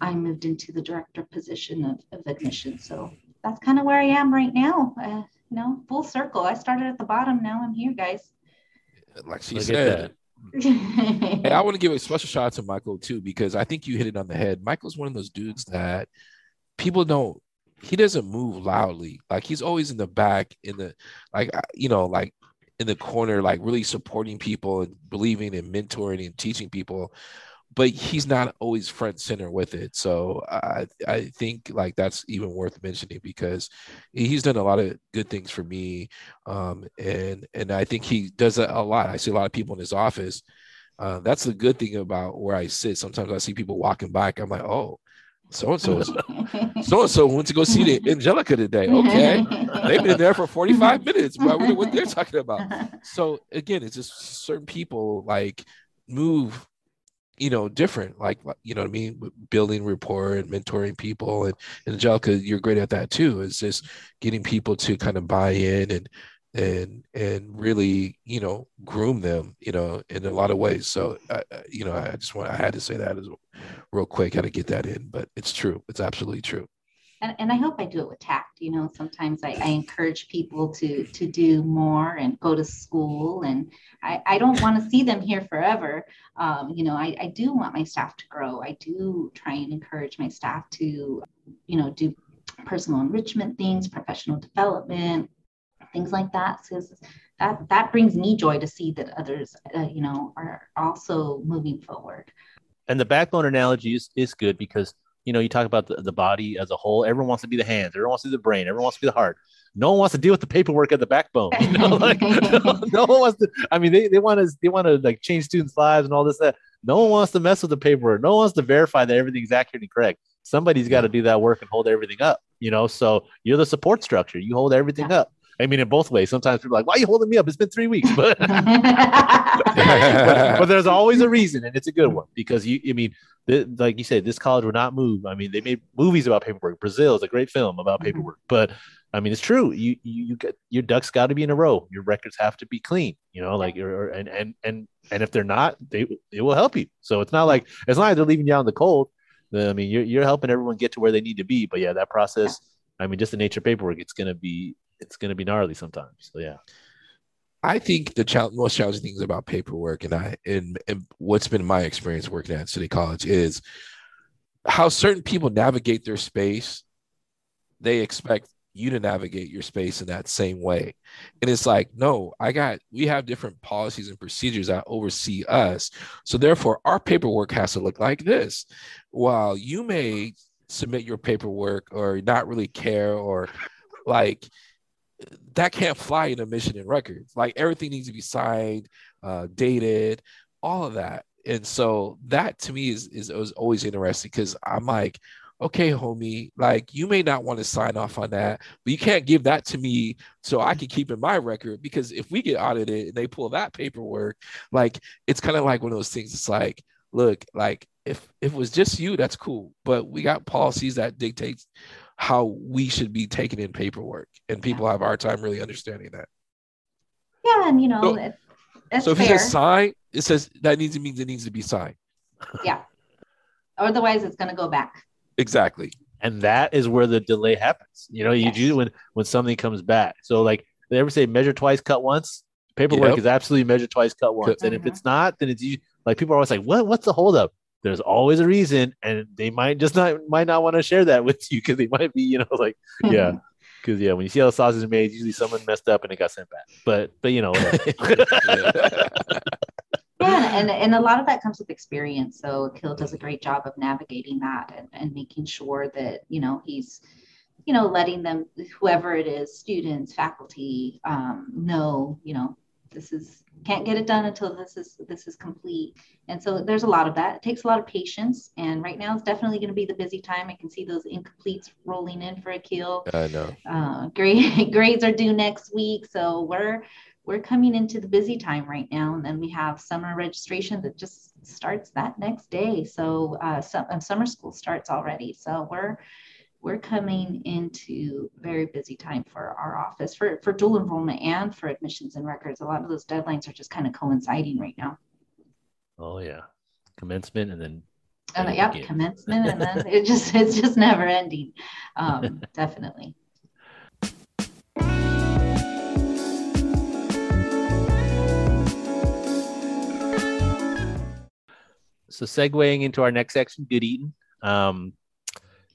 I moved into the director position of, of admission. So that's kind of where I am right now. Uh, you know, full circle. I started at the bottom. Now I'm here, guys. Like she Look said. hey, I want to give a special shout out to Michael too because I think you hit it on the head. Michael's one of those dudes that people don't. He doesn't move loudly. Like he's always in the back, in the like you know, like in the corner, like really supporting people and believing and mentoring and teaching people but he's not always front center with it. So I I think like that's even worth mentioning because he's done a lot of good things for me, um, and and I think he does that a lot. I see a lot of people in his office. Uh, that's the good thing about where I sit. Sometimes I see people walking by. I'm like, oh, so and so, so and so went to go see the Angelica today. Okay, they've been there for 45 minutes. But what they're talking about. So again, it's just certain people like move you know, different, like, you know what I mean? Building rapport and mentoring people. And, and Angelica, you're great at that too. is just getting people to kind of buy in and, and, and really, you know, groom them, you know, in a lot of ways. So, I, you know, I just want, I had to say that as real quick, how to get that in, but it's true. It's absolutely true and, and I hope I do it with tact. You know, sometimes I, I encourage people to to do more and go to school, and I, I don't want to see them here forever. Um, you know, I, I do want my staff to grow. I do try and encourage my staff to, you know, do personal enrichment things, professional development, things like that. Because that that brings me joy to see that others, uh, you know, are also moving forward. And the backbone analogy is, is good because you know, you talk about the, the body as a whole. Everyone wants to be the hands. Everyone wants to be the brain. Everyone wants to be the heart. No one wants to deal with the paperwork at the backbone. You know, like no, no, one wants to. I mean, they, they want to they want to like change students' lives and all this that. No one wants to mess with the paperwork. No one wants to verify that everything's accurate and correct. Somebody's got to do that work and hold everything up. You know, so you're the support structure. You hold everything yeah. up. I mean, in both ways. Sometimes people are like, "Why are you holding me up? It's been three weeks," but but, but, there's always a reason, and it's a good one because you. I mean, like you said, this college will not move. I mean, they made movies about paperwork. Brazil is a great film about mm-hmm. paperwork, mm-hmm. but I mean, it's true. You you, you get your ducks got to be in a row. Your records have to be clean. You know, like or, and and and and if they're not, they it will help you. So it's not like it's not like they're leaving you out in the cold. I mean, you're you're helping everyone get to where they need to be. But yeah, that process. I mean, just the nature of paperwork, it's gonna be it's gonna be gnarly sometimes. So yeah. I think the ch- most challenging things about paperwork and I and, and what's been my experience working at City College is how certain people navigate their space. They expect you to navigate your space in that same way. And it's like, no, I got, we have different policies and procedures that oversee us. So therefore, our paperwork has to look like this. While you may submit your paperwork or not really care or like, that can't fly in a mission and records. Like everything needs to be signed, uh, dated, all of that. And so that to me is is, is always interesting because I'm like, okay, homie, like you may not want to sign off on that, but you can't give that to me so I can keep in my record because if we get audited and they pull that paperwork, like it's kind of like one of those things. It's like, look, like if, if it was just you, that's cool, but we got policies that dictate how we should be taking in paperwork, and people have a hard time really understanding that. Yeah, and you know, so, it, so if fair. it says sign, it says that needs to mean it needs to be signed. Yeah. Otherwise, it's going to go back. Exactly. And that is where the delay happens. You know, you yes. do when when something comes back. So like they ever say measure twice, cut once. Paperwork yep. is absolutely measure twice, cut once. Mm-hmm. And if it's not, then it's like people are always like, "What? What's the holdup?" There's always a reason, and they might just not might not want to share that with you because they might be, you know, like, mm-hmm. yeah, because yeah, when you see how the sausage is made, usually someone messed up and it got sent back. But but you know, yeah and, and a lot of that comes with experience so Akil does a great job of navigating that and, and making sure that you know he's you know letting them whoever it is students faculty um, know you know this is can't get it done until this is this is complete. And so there's a lot of that. It takes a lot of patience and right now it's definitely going to be the busy time. I can see those incompletes rolling in for Akil. I know. Uh, grade, grades are due next week so we're we're coming into the busy time right now, and then we have summer registration that just starts that next day. So uh, some, uh, summer school starts already. So we're we're coming into very busy time for our office for for dual enrollment and for admissions and records. A lot of those deadlines are just kind of coinciding right now. Oh yeah, commencement and then. And uh, yep, commencement and then it just it's just never ending. Um, definitely. so segueing into our next section, good eating. Um,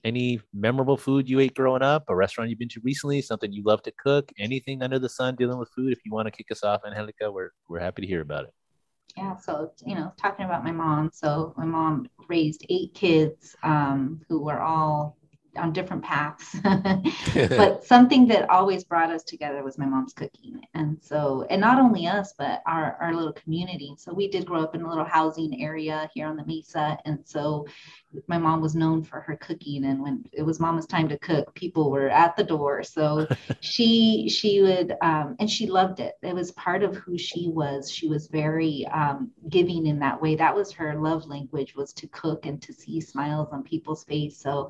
any memorable food you ate growing up, a restaurant you've been to recently, something you love to cook, anything under the sun dealing with food. If you want to kick us off, Angelica, we're we're happy to hear about it. Yeah, so you know, talking about my mom. So my mom raised eight kids um, who were all on different paths. but something that always brought us together was my mom's cooking. And so, and not only us, but our, our little community. So we did grow up in a little housing area here on the Mesa. And so my mom was known for her cooking and when it was mama's time to cook people were at the door. So she she would um, and she loved it. It was part of who she was. She was very um, giving in that way. That was her love language was to cook and to see smiles on people's face. So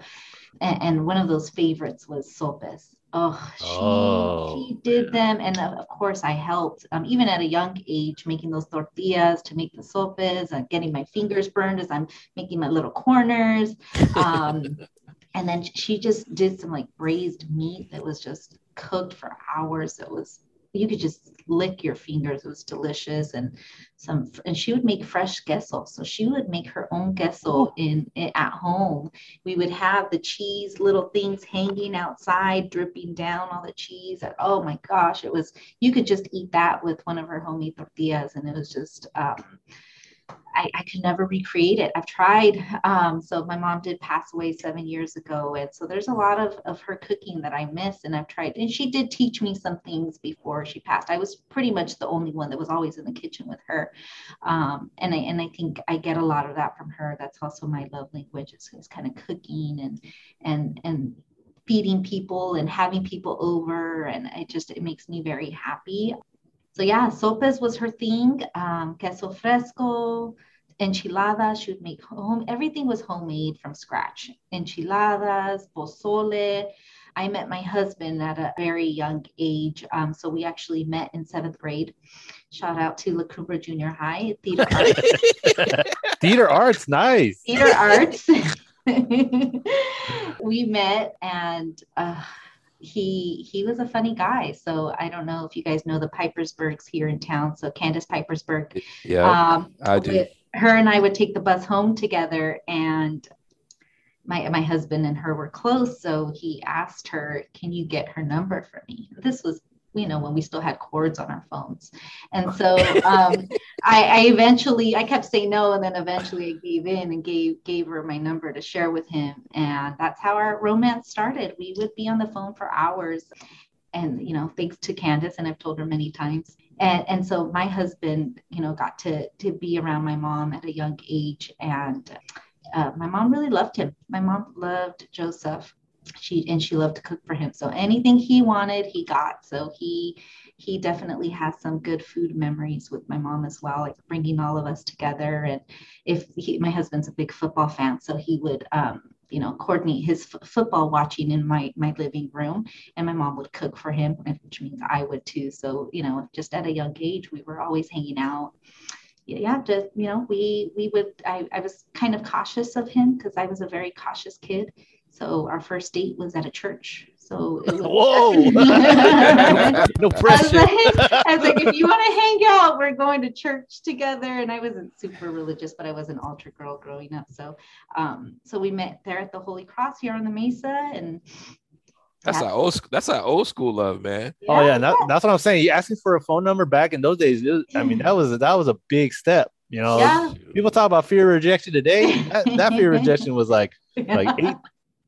and, and one of those favorites was sopes Oh, she, oh, she did them. And of course, I helped, um, even at a young age, making those tortillas to make the sopes and getting my fingers burned as I'm making my little corners. Um, and then she just did some like braised meat that was just cooked for hours. It was you could just lick your fingers. It was delicious. And some, and she would make fresh queso. So she would make her own queso in, in at home. We would have the cheese little things hanging outside, dripping down all the cheese. Oh my gosh, it was. You could just eat that with one of her homemade tortillas, and it was just. Um, I, I could never recreate it. I've tried. Um, so my mom did pass away seven years ago. And so there's a lot of, of her cooking that I miss and I've tried. And she did teach me some things before she passed. I was pretty much the only one that was always in the kitchen with her. Um, and I and I think I get a lot of that from her. That's also my love language is, is kind of cooking and and and feeding people and having people over and it just it makes me very happy so yeah, sopes was her thing. Um, queso fresco, enchiladas. She would make home. Everything was homemade from scratch. Enchiladas, pozole. I met my husband at a very young age. Um, so we actually met in seventh grade. Shout out to La Cumbre Junior High, theater arts. theater arts, nice. Theater arts. we met and uh, he he was a funny guy. So I don't know if you guys know the Pipersburgs here in town. So Candace Pipersburg. Yeah, um, I do. her and I would take the bus home together, and my my husband and her were close, so he asked her, "Can you get her number for me?" This was you know when we still had cords on our phones. And so um, I, I, eventually i kept saying no and then eventually i gave in and gave gave her my number to share with him. And that's how our romance started. We would be on the phone for hours and you know thanks to candace and i've told her many times. And and so my husband you know got to to be around my mom at a young age and uh, my mom really loved him. My mom loved joseph she and she loved to cook for him. So anything he wanted he got. So he he definitely has some good food memories with my mom as well like bringing all of us together. And if he, my husband's a big football fan so he would um, you know coordinate his f- football watching in my my living room and my mom would cook for him which means i would too. So you know just at a young age we were always hanging out. Yeah just you know we we would i, I was kind of cautious of him because i was a very cautious kid so our first date was at a church. So it was, whoa, no pressure. I was, like, I was like, if you want to hang out, we're going to church together. And I wasn't super religious, but I was an altar girl growing up. So, um, so we met there at the Holy Cross here on the Mesa, and that's our old. That's our old school love, man. Yeah, oh yeah, that, that's what I'm saying. You asking for a phone number back in those days. Was, I mean, that was that was a big step. You know, yeah. people talk about fear of rejection today. That, that fear of rejection was like like eight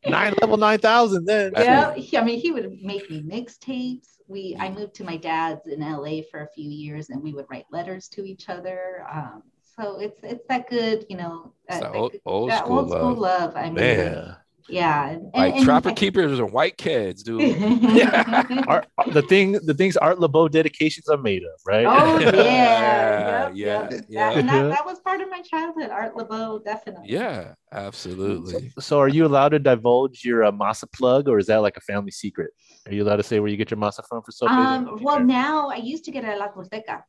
nine level nine thousand then. Yeah, I mean, he would make me mixtapes. We I moved to my dad's in LA for a few years, and we would write letters to each other. Um, so it's it's that good, you know, that, old, old, school, old school love. I mean, Man. Yeah, and, like and, trapper and, keepers and white kids, dude. Art, the thing, the things Art Laboe dedications are made of, right? Oh yeah, yeah, yep, yeah, yep. yeah. That, and that, that was part of my childhood. Art Laboe, definitely. Yeah, absolutely. So, so, are you allowed to divulge your uh, masa plug, or is that like a family secret? Are you allowed to say where you get your masa from for so? Um, well, now I used to get it at La Huasteca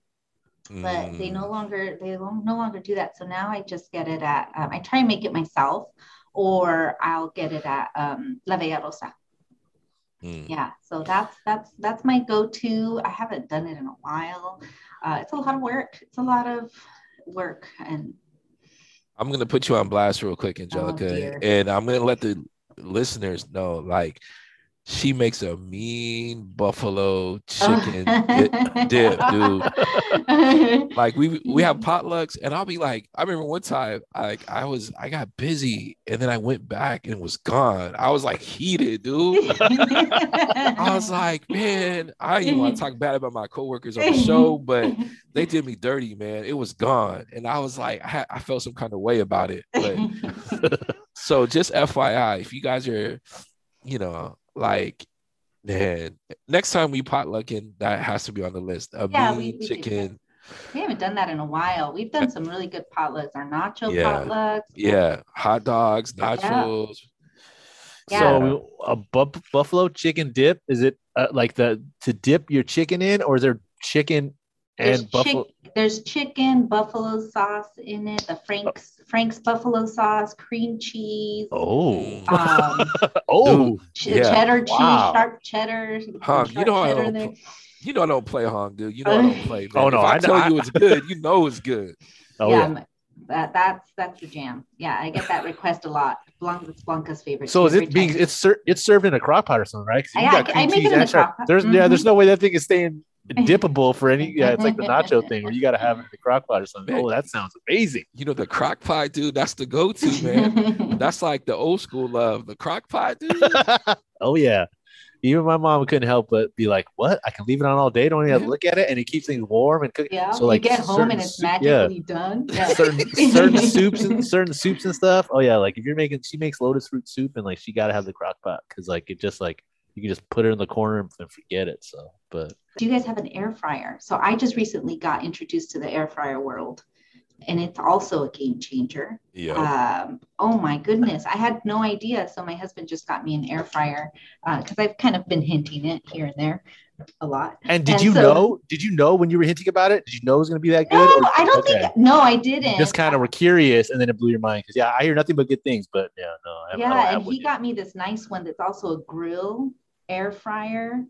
but they no mm. longer they no longer do that so now i just get it at um, i try and make it myself or I'll get it at um, La Bella Rosa. Mm. Yeah, so that's that's that's my go-to. I haven't done it in a while. Uh, it's a lot of work. It's a lot of work, and I'm gonna put you on blast real quick, Angelica, oh, and I'm gonna let the listeners know, like, she makes a mean buffalo chicken dip, dip, dude. like we we have potlucks, and I'll be like, I remember one time, like I was I got busy, and then I went back and was gone. I was like heated, dude. I was like, man, I didn't want to talk bad about my coworkers on the show, but they did me dirty, man. It was gone, and I was like, I, I felt some kind of way about it. But so just FYI, if you guys are, you know like, man, next time we potlucking, that has to be on the list. A yeah, mean we, we chicken. We haven't done that in a while. We've done some really good potlucks. Our nacho yeah. potlucks. Yeah, hot dogs, nachos. Yeah. So a bu- buffalo chicken dip is it uh, like the to dip your chicken in, or is there chicken there's and buffalo? Chick- there's chicken, buffalo sauce in it. The Frank's Frank's buffalo sauce, cream cheese. Oh, um, oh, ch- yeah. cheddar cheese, wow. sharp cheddar. Huh, you know I don't. You know I don't play hung, dude. You know I don't play. Man. oh no, if I, I tell I, you it's good. You know it's good. Oh yeah. yeah. That, that's that's the jam. Yeah, I get that request a lot. Blanca's Blanca's favorite. So is it being it's ser- it's served in a crock pot or something, right? Yeah, I, I make it in a crock pot. There's mm-hmm. yeah, there's no way that thing is staying dippable for any. Yeah, it's like the nacho thing where you got to have it in the crock pot or something. Man, oh, that sounds amazing. You know the crock pot, dude. That's the go-to, man. that's like the old school love. The crock pot, dude. oh yeah. Even my mom couldn't help but be like, "What? I can leave it on all day. Don't even have to look at it, and it keeps things warm and cooking." Yeah. So like, you get home and it's magically yeah. done. Yeah. certain certain soups and certain soups and stuff. Oh yeah, like if you're making, she makes lotus fruit soup, and like she got to have the crock pot because like it just like you can just put it in the corner and forget it. So, but do you guys have an air fryer? So I just recently got introduced to the air fryer world and it's also a game changer. Yeah. Um, oh my goodness, I had no idea. So my husband just got me an air fryer because uh, I've kind of been hinting it here and there a lot. And did and you so, know? Did you know when you were hinting about it? Did you know it was going to be that good? No, or, I don't okay. think. No, I didn't. You just kind of were curious, and then it blew your mind because yeah, I hear nothing but good things. But yeah, no. I, yeah, I and he got me this nice one that's also a grill air fryer.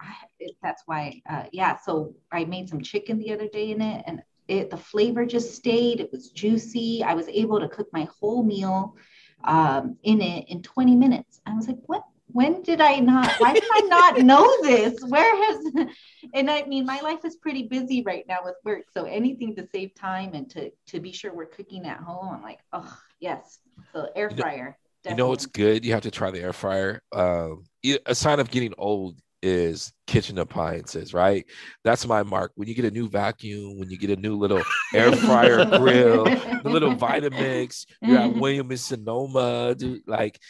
I, it, that's why, uh, yeah. So I made some chicken the other day in it, and it the flavor just stayed. It was juicy. I was able to cook my whole meal um, in it in 20 minutes. I was like, what? When did I not? Why did I not know this? Where has? And I mean, my life is pretty busy right now with work, so anything to save time and to to be sure we're cooking at home, I'm like, oh yes, the air fryer. You know what's good? You have to try the air fryer. Um, a sign of getting old is kitchen appliances, right? That's my mark. When you get a new vacuum, when you get a new little air fryer grill, the little Vitamix, you're at mm-hmm. William and Sonoma, dude, like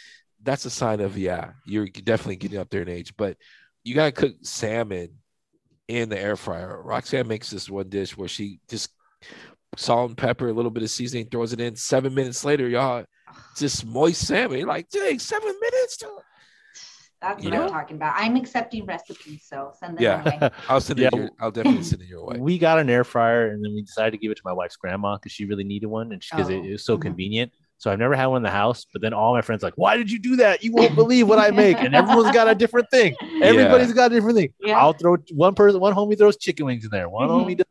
that's a sign of yeah, you're definitely getting up there in age. But you gotta cook salmon in the air fryer. Roxanne makes this one dish where she just salt and pepper, a little bit of seasoning, throws it in. Seven minutes later, y'all, just moist salmon. You're like, dang, seven minutes. To- that's what I'm talking about. I'm accepting recipes, so send them yeah. I'll send it. Your, I'll definitely send it your way. We got an air fryer, and then we decided to give it to my wife's grandma because she really needed one, and because oh. it, it, was so mm-hmm. convenient. So I've never had one in the house. But then all my friends like, "Why did you do that? You won't believe what I make." And everyone's got a different thing. Everybody's yeah. got a different thing. Yeah. I'll throw one person. One homie throws chicken wings in there. One mm-hmm. homie does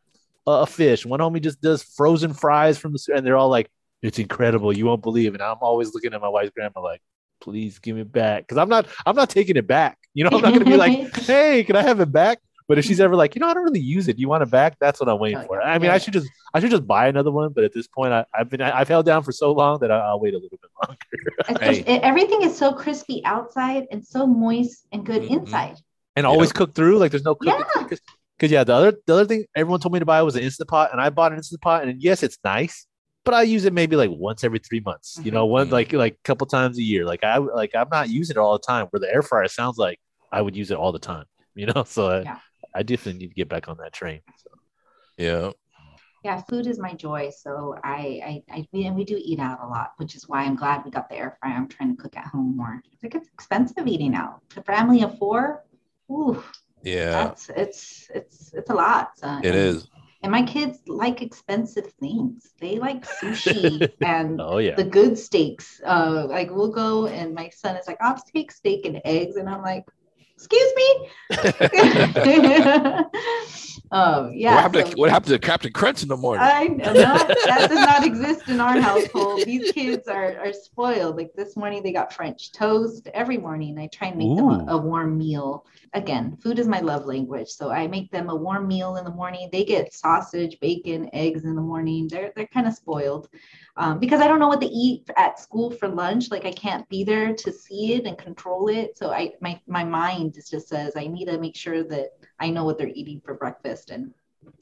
a fish. One homie just does frozen fries from the and they're all like, "It's incredible. You won't believe." And I'm always looking at my wife's grandma like, please give it back. Because i'm not i'm not taking it back. You know i'm not gonna be like hey can i have it back? But if she's ever like you know i don't really use it. You want it back? That's what i'm waiting oh, for. i mean yeah. i should just i should just buy another one but at this point I, have been i've held down for so long that I, will wait a little bit longer. Hey. everything is so crispy outside and so moist and good mm-hmm. inside. And always cook through like there's no cooking yeah. Because yeah, the other the other thing everyone told me to buy was an instant pot, and I bought an instant pot, and yes, it's nice, but I use it maybe like once every three months. You know, one mm-hmm. like like a couple times a year. Like I like I'm not using it all the time. Where the air fryer sounds like I would use it all the time. You know, so yeah. I, I definitely need to get back on that train. So. Yeah. Yeah, food is my joy. So I, I, I, and we do eat out a lot, which is why I'm glad we got the air fryer. I'm trying to cook at home more. Like it's expensive eating out. A family of four, ooh, yeah, that's it's it's it's a lot. So, it is. And my kids like expensive things. They like sushi and oh, yeah. the good steaks. Uh, like we'll go and my son is like, I'll take steak and eggs. And I'm like, excuse me. um, yeah. What happened, so, to, what happened, to, Captain Crunch in the morning? I know that does not exist in our household. These kids are, are spoiled. Like this morning, they got French toast every morning. I try and make Ooh. them a, a, warm meal again, food is my love language. So I make them a warm meal in the morning. They get sausage, bacon, eggs in the morning. They're they're kind of spoiled um, because I don't know what to eat at school for lunch. Like I can't be there to see it and control it. So I my my mind just says I need to make sure that I know what they're eating for breakfast and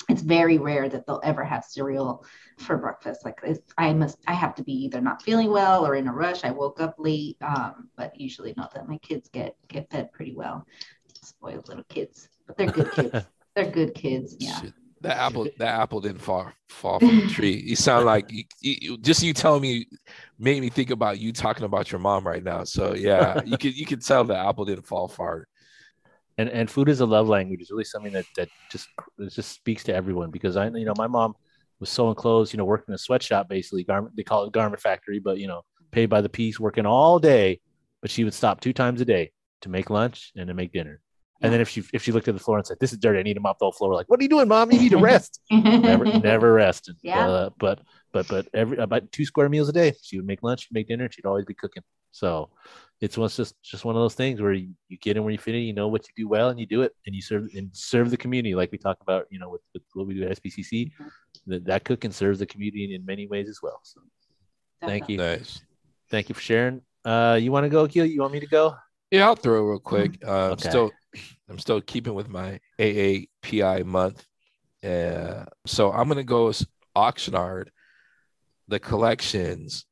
it's very rare that they'll ever have cereal for breakfast. Like I must, I have to be either not feeling well or in a rush. I woke up late, um, but usually not that my kids get get fed pretty well spoiled little kids, but they're good kids. they're good kids. Yeah. The apple, the apple didn't fall fall from the tree. You sound like you, you, just you telling me made me think about you talking about your mom right now. So yeah, you could you could tell the apple didn't fall far. And and food is a love language. It's really something that that just just speaks to everyone because I you know my mom was sewing clothes, you know, working in a sweatshop basically garment they call it garment factory, but you know paid by the piece, working all day, but she would stop two times a day to make lunch and to make dinner. And then if she if she looked at the floor and said, "This is dirty. I need to mop the whole floor," like, "What are you doing, mom? You need to rest." never never rested. Yeah. Uh, but but but every about two square meals a day, she would make lunch, make dinner. She'd always be cooking. So it's one just just one of those things where you, you get in where you fit in. You know what you do well, and you do it, and you serve and serve the community, like we talk about. You know, with, with what we do at SBCC, mm-hmm. that that cooking serves the community in many ways as well. So thank you. Nice. Thank you for sharing. Uh, you want to go, Keel? You want me to go? Yeah, I'll throw real quick. Uh, okay. Still, I'm still keeping with my AAPI month. Uh, so I'm gonna go with Oxnard, the collections,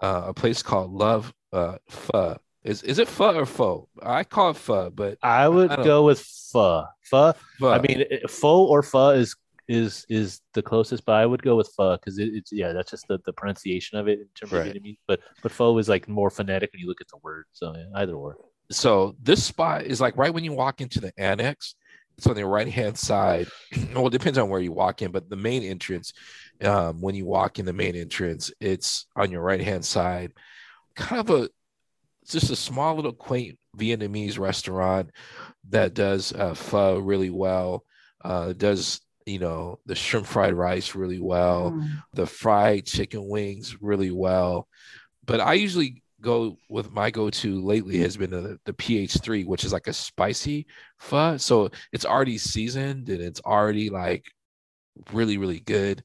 uh, a place called Love uh, Pho. Is is it pho or pho? I call it pho, but I would I go with pho. Pho. pho. I mean, pho or pho is is is the closest, but I would go with pho because it, it's yeah, that's just the, the pronunciation of it in terms right. of Vietnamese. But but pho is like more phonetic when you look at the word. So yeah, either or so this spot is like right when you walk into the annex it's on the right hand side well it depends on where you walk in but the main entrance um, when you walk in the main entrance it's on your right hand side kind of a just a small little quaint vietnamese restaurant that does uh, pho really well uh, does you know the shrimp fried rice really well mm. the fried chicken wings really well but I usually go with my go-to lately has been the, the PH3, which is like a spicy pho. So it's already seasoned and it's already like really, really good.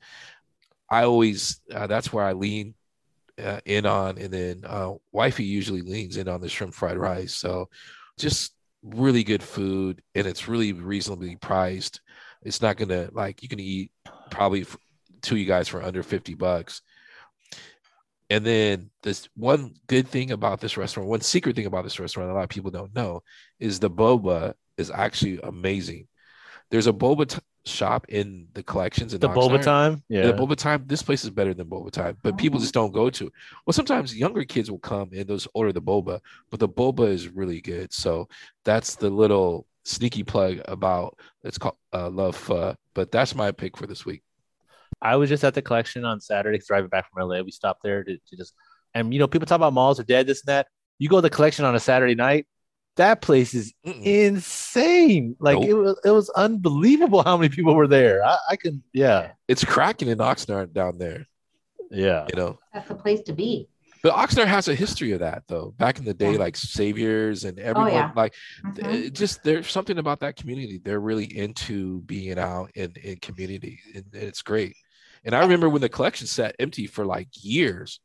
I always uh, that's where I lean uh, in on, and then uh, wifey usually leans in on the shrimp fried rice. So just really good food, and it's really reasonably priced. It's not gonna like you can eat probably two you guys for under fifty bucks. And then this one good thing about this restaurant, one secret thing about this restaurant, a lot of people don't know, is the boba is actually amazing. There's a boba t- shop in the collections. In the Oxnard. boba time. Yeah. The boba time. This place is better than boba time, but people just don't go to. it. Well, sometimes younger kids will come and those order the boba, but the boba is really good. So that's the little sneaky plug about it's called uh, Love Pho. But that's my pick for this week. I was just at the collection on Saturday, driving back from LA. We stopped there to, to just, and you know, people talk about malls are dead, this and that. You go to the collection on a Saturday night, that place is Mm-mm. insane. Like Nope. it was, it was unbelievable how many people were there. I, I can, yeah, It's cracking in Oxnard down there, yeah. you know. That's the place to be. But Oxnard has a history of that though. Back in the day, Yeah. like Saviers and everyone, yeah. like Mhm. just there's something about that community. They're really into being out in in community, and, and it's great. And I remember when the collection sat empty for like years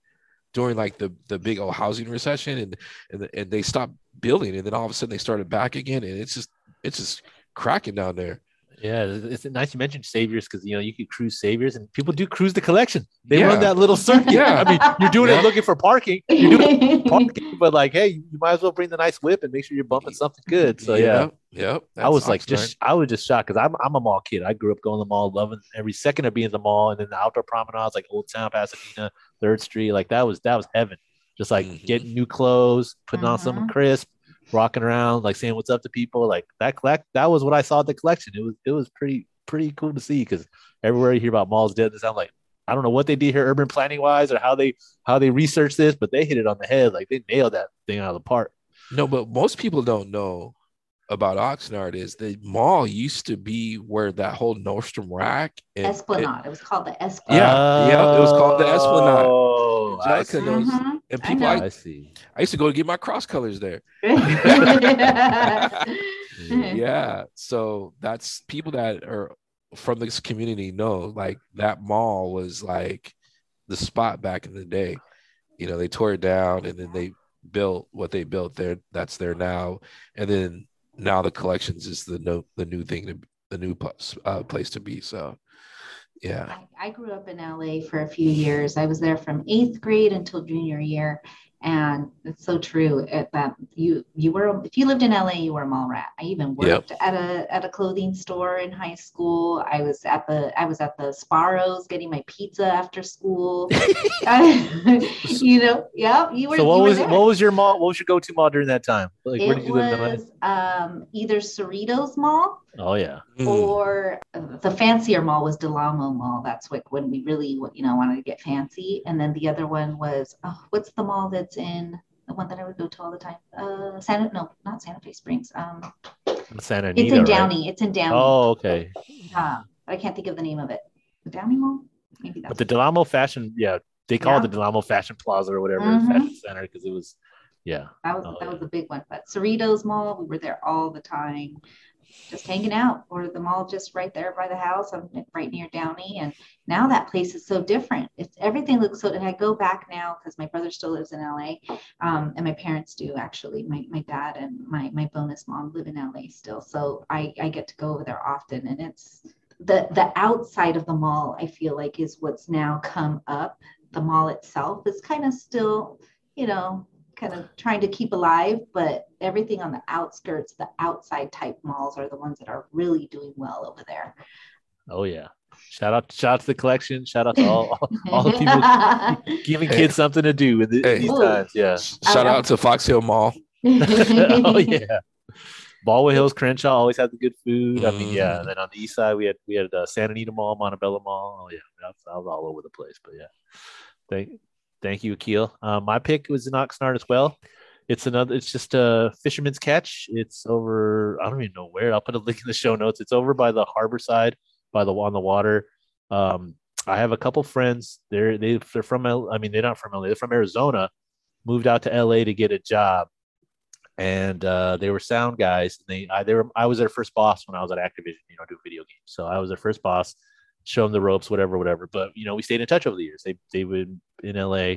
during like the the big old housing recession, and and and they stopped building, and then all of a sudden they started back again, and it's just it's just cracking down there. Yeah, it's it's nice you mentioned Saviers because you know you could cruise Saviers and people do cruise the collection. They Yeah. run that little circuit. Yeah. I mean, you're doing Yeah. it looking for parking. You're doing parking, but like, hey, you might as well bring the nice whip and make sure you're bumping something good. So yeah, Yep, yep. I was like, Oxnard. just I was just shocked because I'm I'm a mall kid. I grew up going to the mall, loving every second of being in the mall, and then the outdoor promenades like Old Town, Pasadena, Third Street, like that was that was heaven. Just like Mhm. getting new clothes, putting on some Mhm. crisp, rocking around, like saying what's up to people. Like that collect that was what I saw at the collection. It was it was pretty pretty cool to see because everywhere you hear about malls dead, this I'm like. I don't know what they did here, urban planning wise, or how they how they researched this, but they hit it on the head. Like they nailed that thing out of the park. No, but most people don't know about Oxnard is the mall used to be where that whole Nordstrom rack and Esplanade. It was called the Esplanade. Yeah, yeah, it was called the Esplanade. Oh, I Angelica see. knows. Mhm. and I people know. I, I see. I used to go to get my cross colors there. Yeah. So that's people that are from this community know like that mall was like the spot back in the day. You know, they tore it down and then they built what they built there. That's there now. And then now the collections is the no the new thing to the new uh, place to be. So yeah. I, I grew up in LA for a few years. I was there from eighth grade until junior year. And it's so true that you you were if you lived in LA, you were a mall rat. I even Yep. worked at a at a clothing store in high school. I was at the I was at the Sparrows getting my pizza after school. you know, yeah, you were. So what was what was your mall? What was your go-to mall during that time? Like where did you live in LA? was um, either Cerritos Mall Oh yeah. Mm. or the fancier mall was Del Amo Mall. That's what when we really, you know, wanted to get fancy. And then the other one was, oh, what's the mall that's in the one that I would go to all the time? Uh, Santa, no, not Santa Fe Springs. Um, Santa it's Anita. in right? Downey. It's in Downey. Oh okay. Uh, I can't think of the name of it. The Downey Mall? Maybe that's But the Del Amo Fashion, yeah, they call it the Del Amo Fashion Plaza or whatever Mhm. fashion center because it was, yeah. that was Oh, that yeah. was a big one. But Cerritos Mall, we were there all the time, just hanging out, or the mall just right there by the house, I'm right near Downey. And now that place is so different. It's everything looks so. And I go back now because my brother still lives in LA, um, and my parents do actually. My my dad and my my bonus mom live in LA still, so I I get to go over there often, and it's the the outside of the mall. I feel like is what's now come up. The mall itself is kind of still, you know, kind of trying to keep alive, but everything on the outskirts, the outside type malls are the ones that are really doing well over there. Oh yeah. Shout out, shout out to the collection. Shout out to all, all, all the people giving kids something to do in the, Hey. these Ooh. times. Yeah. Shout out to Fox Hill Mall. oh yeah. Baldwin Hills, Crenshaw always had the good food. I mean, yeah. Mhm. And then on the east side, we had we had uh, Santa Anita Mall, Montebello Mall. Oh yeah, I was, I was all over the place. But yeah, thank thank you, Akil. Uh, my pick was in Oxnard as well. It's another. It's just a Fisherman's Catch. It's over. I don't even know where. I'll put a link in the show notes. It's over by the harbor side, by the on the water. Um, I have a couple friends. They're they, they're from. I mean, they're not from LA. They're from Arizona, moved out to LA to get a job, and uh, they were sound guys. And They I they were I was their first boss when I was at Activision, you know, do video games. So I was their first boss, show them the ropes, whatever, whatever. But you know, we stayed in touch over the years. They they would in LA.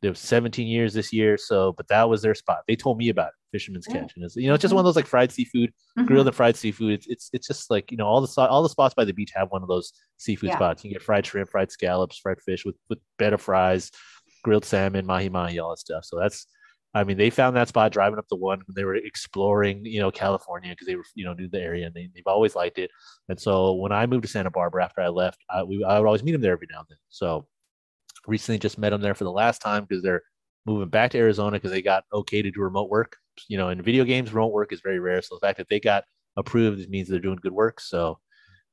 They were 17 years this year, so but that was their spot. They told me about it, Fisherman's Yeah. Catch, and it's you know it's just one of those like fried seafood, Mhm. grilled and fried seafood. It's it's it's just like you know all the all the spots by the beach have one of those seafood Yeah. spots. You can get fried shrimp, fried scallops, fried fish with with better fries, grilled salmon, mahi mahi, all that stuff. So that's I mean they found that spot driving up the one when they were exploring you know California because they were you know knew the area and they, they've always liked it. And so when I moved to Santa Barbara after I left, I, we, I would always meet them there every now and then. So recently just met them there for the last time because they're moving back to Arizona because they got okay to do remote work. You know, in video games, remote work is very rare. So the fact that they got approved means they're doing good work. So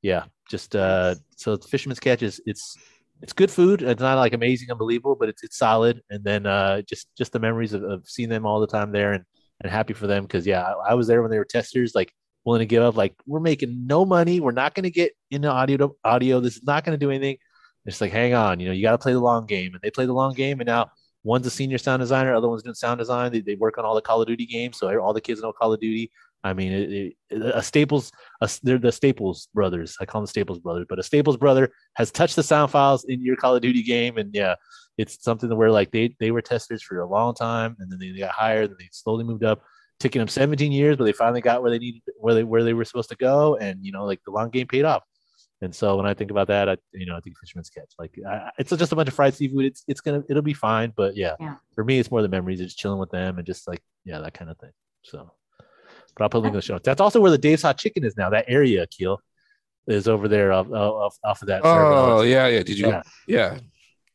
yeah, just uh so the fisherman's catch is it's it's good food. It's not like amazing, unbelievable, but it's it's solid. And then uh just just the memories of, of seeing them all the time there and and happy for them because yeah, I, I was there when they were testers, like willing to give up, like we're making no money, we're not gonna get into audio audio, this is not gonna do anything. It's like hang on, you know, you gotta play the long game. And they play the long game and now one's a senior sound designer, other one's doing sound design. They, they work on all the Call of Duty games, so all the kids know Call of Duty. I mean, it, it, a Staples, a, they're the Staples brothers. I call them Staples brothers, but a Staples brother has touched the sound files in your Call of Duty game, and yeah, it's something where like they they were testers for a long time, and then they got hired, and they slowly moved up, taking them 17 years, but they finally got where they needed, where they where they were supposed to go, and you know, like the long game paid off. And so when I think about that, I you know I think Fisherman's Catch. Like I, it's just a bunch of fried seafood. It's it's gonna it'll be fine, but yeah, Yeah. for me it's more the memories just chilling with them and just like yeah that kind of thing. So, but I'll put a link in the show. That's also where the Dave's Hot Chicken is now. That area, Keel, is over there off off, off of that. Oh yeah, yeah. Did you? Yeah. Yeah.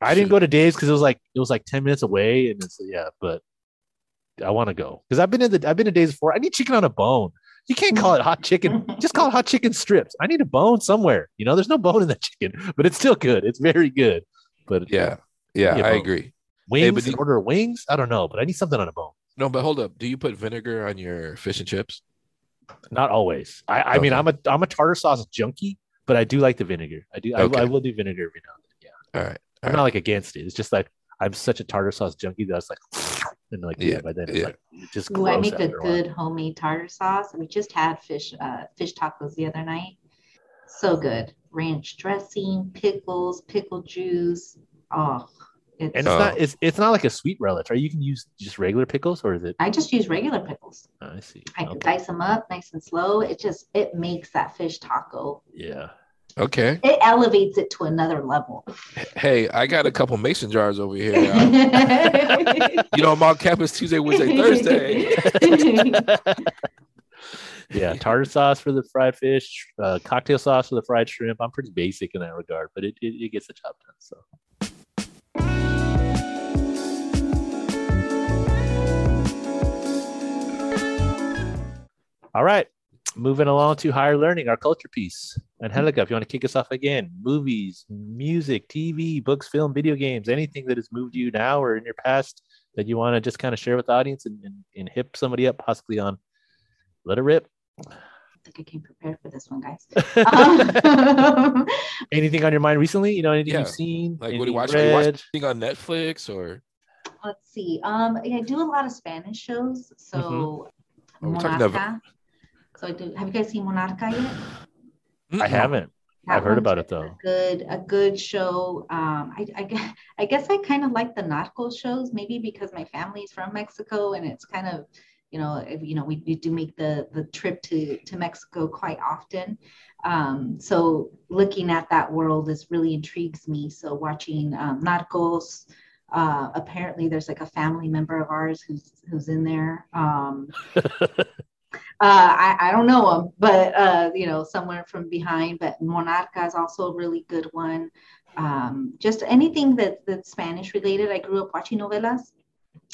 I didn't go to Dave's because it was like it was like ten minutes away, and it's yeah, but I want to go because I've been in the I've been to Dave's before. I need chicken on a bone. You can't call it hot chicken. Just call it hot chicken strips. I need a bone somewhere. You know, there's no bone in that chicken, but it's still good. It's very good. But Yeah. Yeah. I bone. agree. wings, but the- order wings. I don't know, but I need something on a bone. No, but hold up. Do you put vinegar on your fish and chips? Not always. I, I mean, I'm a I'm a tartar sauce junkie, but I do like the vinegar. I do. I, Okay. I will do vinegar every now and then. Yeah, All right. I'm not like against it. It's just like I'm such a tartar sauce junkie that it's like, and like yeah, Yeah, by then it's yeah. like it's just. Ooh, I make a after while. good homemade tartar sauce. We just had fish uh, fish tacos the other night. So good. Ranch dressing, pickles, pickle juice. Oh, it's, And it's Oh. not it's it's not like a sweet relish, right? You can use just regular pickles, or is it? I just use regular pickles. I see. I can dice them up nice and slow. It just it makes that fish taco. Yeah. Okay. It elevates it to another level. Hey, I got a couple mason jars over here. Uh, you know, I'm on campus Tuesday, Wednesday, Thursday. yeah, tartar sauce for the fried fish, uh, cocktail sauce for the fried shrimp. I'm pretty basic in that regard, but it, it, it gets the job done. So. All right, moving along to higher learning, our culture piece. And Helga, if you want to kick us off again, movies, music, TV, books, film, video games, anything that has moved you now or in your past that you want to just kind of share with the audience and, and, and hip somebody up possibly on let it rip. I think I came prepared for this one, guys. Um, anything on your mind recently? You know, anything Yeah. you've seen? Like, what do you watch? you've Are you watching read? anything on Netflix or? let's see. Um, I do a lot of Spanish shows. So Oh, we're talking about- Monarca. So I do. Have you guys seen Monarca yet? I haven't. That I've heard about it, a though. Good, a good show. Um, I, I, I guess I kind of like the narco shows, maybe because my family's from Mexico, and it's kind of, you know, if, you know, we, we do make the the trip to to Mexico quite often. Um, so looking at that world is really intrigues me. So watching um, Narcos. Uh, apparently, there's like a family member of ours who's who's in there. Um, uh, I, I don't know them, but uh, you know, somewhere from behind. But Monarca is also a really good one. Um, just anything that that's Spanish related. I grew up watching novelas,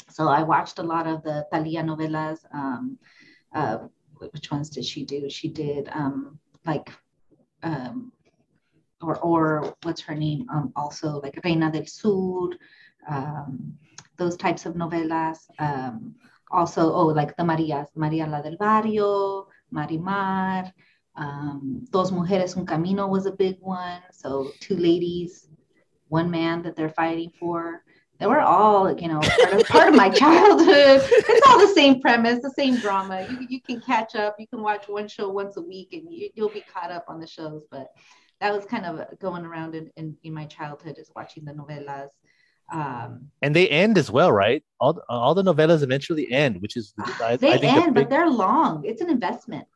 so I watched a lot of the Thalia novelas. Um, uh, which ones did she do? She did um, like, um, or or what's her name? Um, also like Reina del Sur, um, those types of novelas. Also, oh, like the Marias, Maria la del Barrio, Marimar, um, Dos Mujeres Un Camino was a big one. So two ladies, one man that they're fighting for. they were all, you know, part of, part of my childhood. It's all the same premise, the same drama. You, you can catch up. You can watch one show once a week, and you, you'll be caught up on the shows. But that was kind of going around in, in, in my childhood is watching the novelas. Um, and they end as well, right? All, all the novellas eventually end, which is I, they I end, big, but they're long. It's an investment.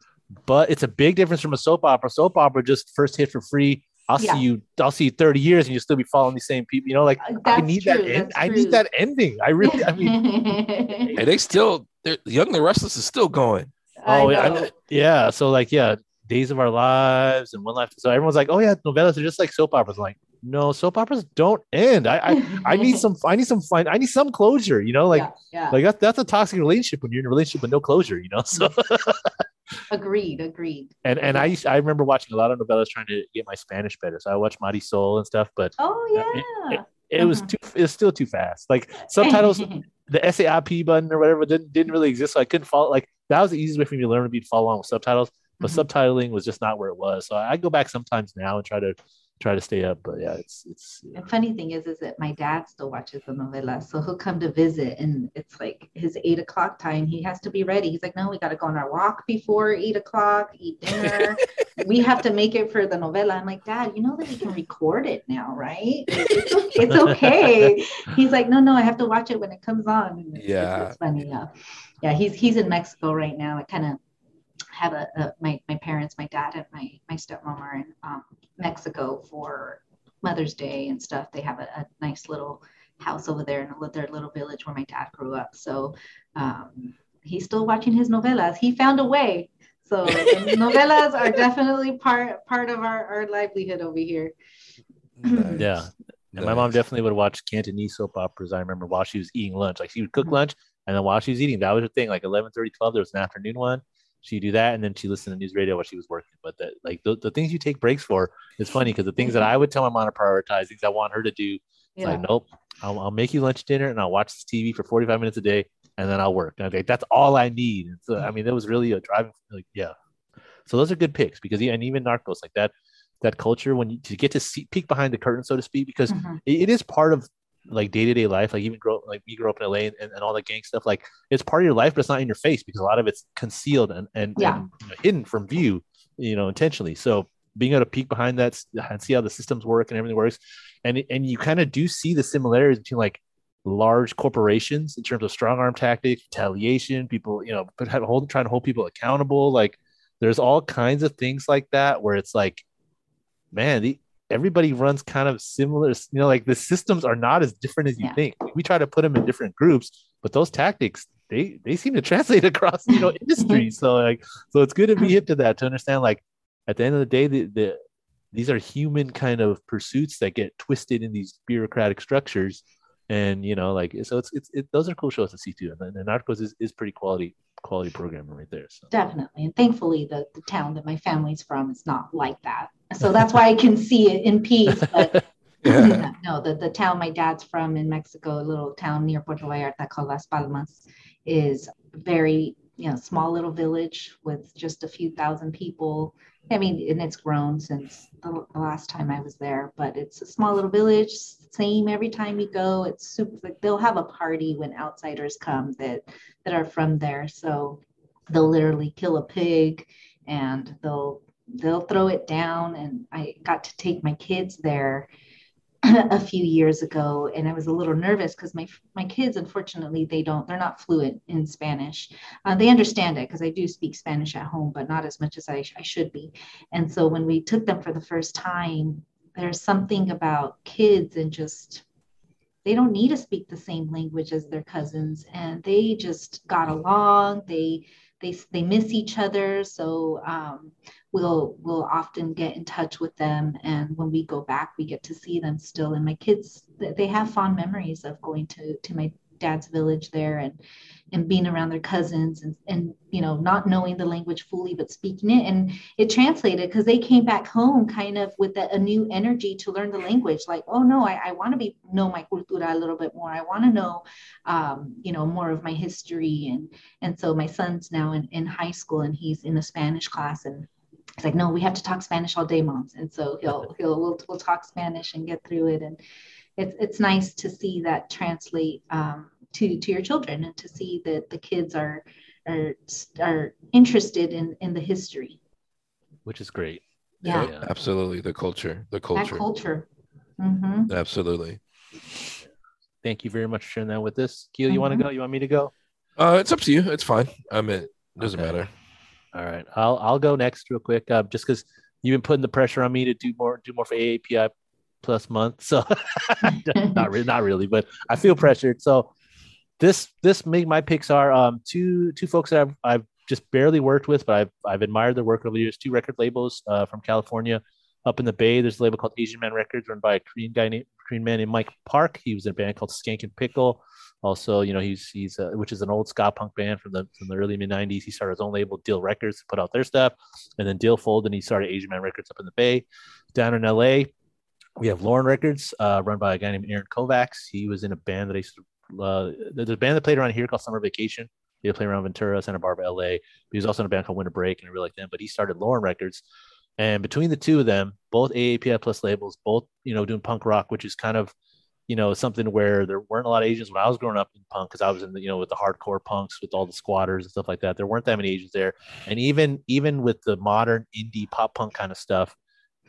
But it's a big difference from a soap opera. Soap opera just first hit for free I'll yeah. see you. I'll see you 30 years, and you'll still be following the same people. You know, like uh, I need true, that. End, I need that ending. I really. I mean, and they still. They're Young the Restless is still going. Oh yeah, yeah. So like, yeah, Days of Our Lives and One Life. So everyone's like, oh yeah, novellas are just like soap operas. I'm like, no, soap operas don't end. I I, I need some. I need some. Fine. I need some closure. You know, like yeah, yeah. like that's that's a toxic relationship when you're in a relationship with no closure. You know, so. agreed agreed and and i used i remember watching a lot of novellas trying to get my spanish better so i watched Marisol and stuff but oh yeah it, it, it was uh-huh. too it's still too fast like subtitles the SAP button or whatever didn't, didn't really exist so i couldn't follow like that was the easiest way for me to learn to be follow along with subtitles but mm-hmm. subtitling was just not where it was so i go back sometimes now and try to try to stay up. But yeah, it's it's. Yeah. The funny thing is, is that my dad still watches the novela, so he'll come to visit, and it's like his eight o'clock time. He has to be ready. He's like, no, we got to go on our walk before eight o'clock, eat dinner. we have to make it for the novela. I'm like, Dad, you know that we can record it now, right? It's, okay. It's okay. He's like, no, no, I have to watch it when it comes on. And yeah, it's, it's funny. Yeah, yeah. He's he's in Mexico right now. It kind of have a, a, my, my parents, my dad and my, my stepmom are in um, Mexico for Mother's Day and stuff. They have a, a, nice little house over there in their little village where my dad grew up. So um, he's still watching his novelas. He found a way. So novelas are definitely part part of our, our livelihood over here. Nice. Yeah. And my mom definitely would watch Cantonese soap operas. I remember while she was eating lunch, like she would cook mm-hmm. lunch, and then while she was eating, that was her thing. Like 11, 30, 12, there was an afternoon one she do that and then she listened to news radio while she was working. But the, like the, the things you take breaks for is funny because the things that i would tell my mom to prioritize things i want her to do yeah. like nope I'll, I'll, make you lunch dinner and i'll watch this tv for 45 minutes a day and then i'll work. Okay that's all i need. And so i mean that was really a driving like yeah. So those are good picks because and even narcos like that that culture when you to get to see peek behind the curtain so to speak because mm-hmm. it, it is part of like day to day life, like even grow like we grew up in LA and, and, all the gang stuff, like it's part of your life, but it's not in your face because a lot of it's concealed and and, yeah. and you know, hidden from view, you know, intentionally. So being able to peek behind that and see how the systems work and everything works, and and you kind of do see the similarities between like large corporations in terms of strong arm tactics, retaliation, people, you know, but hold trying to hold people accountable. Like there's all kinds of things like that where it's like, man, the, everybody runs kind of similar you know like the systems are not as different as you yeah. think. We try to put them in different groups but those tactics they they seem to translate across you know industries so like so it's good to be hip to that to understand like at the end of the day the, the these are human kind of pursuits that get twisted in these bureaucratic structures. And you know like so it's it's it, those are cool shows to see too. And, and narcos is, is pretty quality quality programming right there so. definitely. And thankfully the, the town that my family's from is not like that so that's why i can see it in peace but yeah. no the, the town my dad's from in mexico a little town near puerto vallarta called las palmas is very you know small little village with just a few thousand people I mean, and it's grown since the, last time I was there, but it's a small little village, same every time you go. It's super like they'll have a party when outsiders come that that are from there. So they'll literally kill a pig and they'll they'll throw it down. And I got to take my kids there a few years ago and i was a little nervous because my my kids unfortunately they don't they're not fluent in spanish uh, they understand it because i do speak spanish at home but not as much as I, I should be and so when we took them for the first time there's something about kids and just they don't need to speak the same language as their cousins and they just got along they they, they miss each other. So um, we'll we'll often get in touch with them. And when we go back we get to see them still. And my kids they have fond memories of going to to my dad's village there and and being around their cousins and and you know not knowing the language fully but speaking it and it translated because they came back home kind of with a, a, new energy to learn the language like oh no i, I want to be know my cultura a little bit more i want to know um, you know more of my history and and so my son's now in, in high school and he's in a spanish class and it's like, no, we have to talk Spanish all day, moms. And so he'll he'll we'll, we'll talk Spanish and get through it. And it's it's nice to see that translate um, to to your children and to see that the kids are are are interested in in the history. Which is great. Yeah, yeah. Absolutely. The culture the culture that culture. mm-hmm. absolutely. Thank you very much for sharing that with us. Keel you mm-hmm. want to go? You want me to go? Uh it's up to you. It's fine. I mean it doesn't okay. matter. All right. I'll i'll go next real quick uh, just because you've been putting the pressure on me to do more do more for aapi plus month so not really not really but i feel pressured. So this this make my picks are um, two two folks that I've, I've just barely worked with, but I've I've admired their work over the years. Two record labels uh, from California, up in the Bay. There's a label called Asian Man Records, run by a Korean guy named Korean man named Mike Park. He was in a band called Skankin' Pickle. Also, you know, he's he's uh, which is an old ska punk band from the from the early mid '90s. He started his own label, Dill Records, to put out their stuff, and then Dill folded, and he started Asian Man Records up in the Bay. Down in LA, we have Lauren Records, uh, run by a guy named Aaron Kovacs. He was in a band that I used to uh, there's a band that played around here called Summer Vacation. They play around Ventura, Santa Barbara, LA. He was also in a band called Winter Break, and I really like them. But he started Lauren Records, and between the two of them, both AAPI plus labels, both you know doing punk rock, which is kind of you know something where there weren't a lot of Asians when I was growing up in punk because I was in the you know with the hardcore punks with all the squatters and stuff like that. There weren't that many Asians there, and even even with the modern indie pop punk kind of stuff,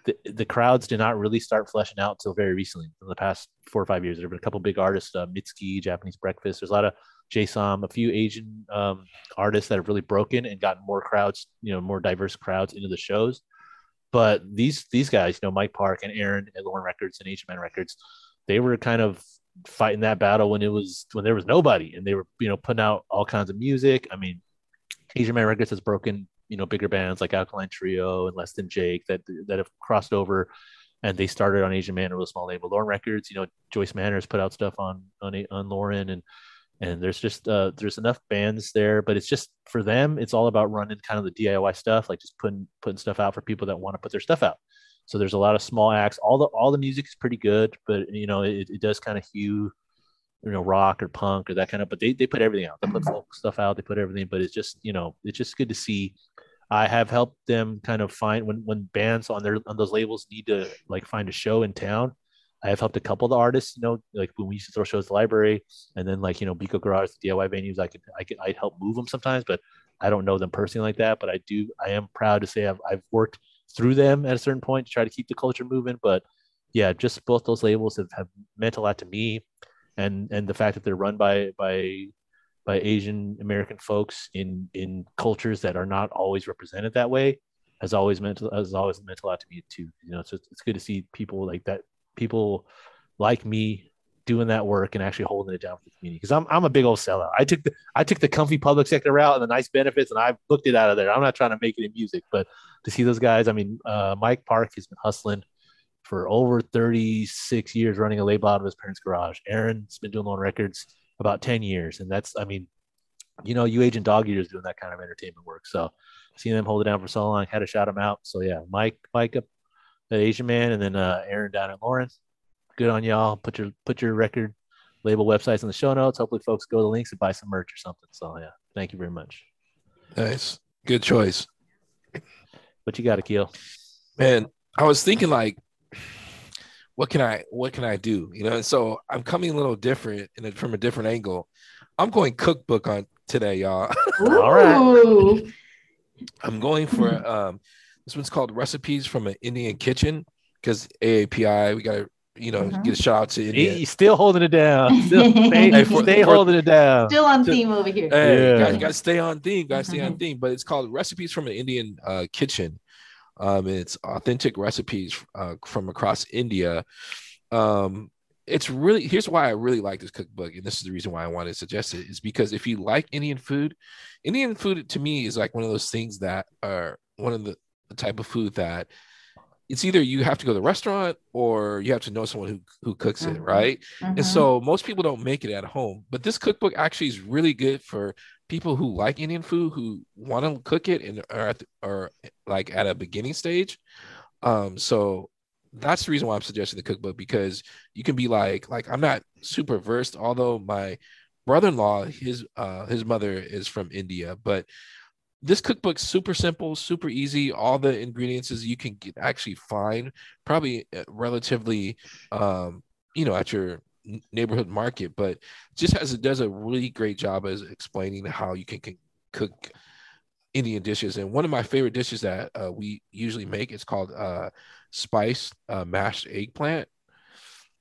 the, the crowds did not really start fleshing out until very recently in the past four or five years. There have been a couple big artists, uh, Mitski, Japanese Breakfast. There's a lot of Jay Som, a few Asian um, artists that have really broken and gotten more crowds, you know, more diverse crowds into the shows. But these these guys, you know, Mike Park and Aaron at Lauren Records and Asian Man Records, they were kind of fighting that battle when it was when there was nobody, and they were you know putting out all kinds of music. I mean, Asian Man Records has broken you know bigger bands like Alkaline Trio and Less Than Jake that that have crossed over, and they started on Asian Man with a small label, Lauren Records. You know, Joyce Manor put out stuff on on on Lauren, and and there's just uh, there's enough bands there, but it's just for them, it's all about running kind of the DIY stuff, like just putting putting stuff out for people that want to put their stuff out. So there's a lot of small acts. All the all the music is pretty good, but you know it, it does kind of hue you know rock or punk or that kind of but they, they put everything out they put folk stuff out they put everything but it's just you know it's just good to see I have helped them kind of find when when bands on their on those labels need to like find a show in town. I have helped a couple of the artists, you know, like when we used to throw shows at the library, and then like you know, Biko Garage, DIY venues. I could I could I'd help move them sometimes, but I don't know them personally like that. But I do. I am proud to say I've I've worked through them at a certain point to try to keep the culture moving. But yeah, just both those labels have, have meant a lot to me, and and the fact that they're run by by by Asian American folks in in cultures that are not always represented that way has always meant has always meant a lot to me too. You know, so it's, it's good to see people like that, people like me doing that work and actually holding it down for the community. Because I'm I'm a big old sellout. I took the I took the comfy public sector route and the nice benefits, and I've booked it out of there. I'm not trying to make it in music, but to see those guys, I mean, uh, Mike Park has been hustling for over 36 years, running a label out of his parents' garage. Aaron's been doing on records about 10 years. And that's, I mean, you know, you agent dog eaters doing that kind of entertainment work. So seeing them hold it down for so long, had to shout them out. So yeah, Mike, Mike up the Asian man, and then uh, Aaron down at Lawrence. Good on y'all. Put your put your record label websites in the show notes. Hopefully, folks go to the links and buy some merch or something. So yeah, thank you very much. Nice, good choice. What you got to kill, Man, I was thinking like what can I what can I do? You know, and so I'm coming a little different and from a different angle. I'm going cookbook on today, y'all. All right. I'm going for um this one's called recipes from an Indian kitchen because AAPI we got to you know uh-huh. get a shout out to India. He's still holding it down. Still, stay, hey, for, stay for, holding it down. Still on theme over here. Hey, yeah. guys, guys, stay on theme. Guys, stay on theme. But it's called recipes from an Indian uh, kitchen. Um, it's authentic recipes uh, from across India. Um, it's really here's why I really like this cookbook, and this is the reason why I wanted to suggest it is because if you like Indian food, Indian food to me is like one of those things that are one of the, the type of food that it's either you have to go to the restaurant or you have to know someone who who cooks it, mm-hmm. right? Mm-hmm. And so most people don't make it at home. But this cookbook actually is really good for people who like Indian food who want to cook it and are, at the, are like at a beginning stage. Um, so that's the reason why I'm suggesting the cookbook because you can be like, like I'm not super versed, although my brother-in-law, his uh his mother is from India, but this cookbook's super simple, super easy. All the ingredients you can get, actually find probably uh, relatively um you know at your neighborhood market, but just as it does a really great job as explaining how you can, can cook Indian dishes. And one of my favorite dishes that uh, we usually make is called uh, spice uh, mashed eggplant.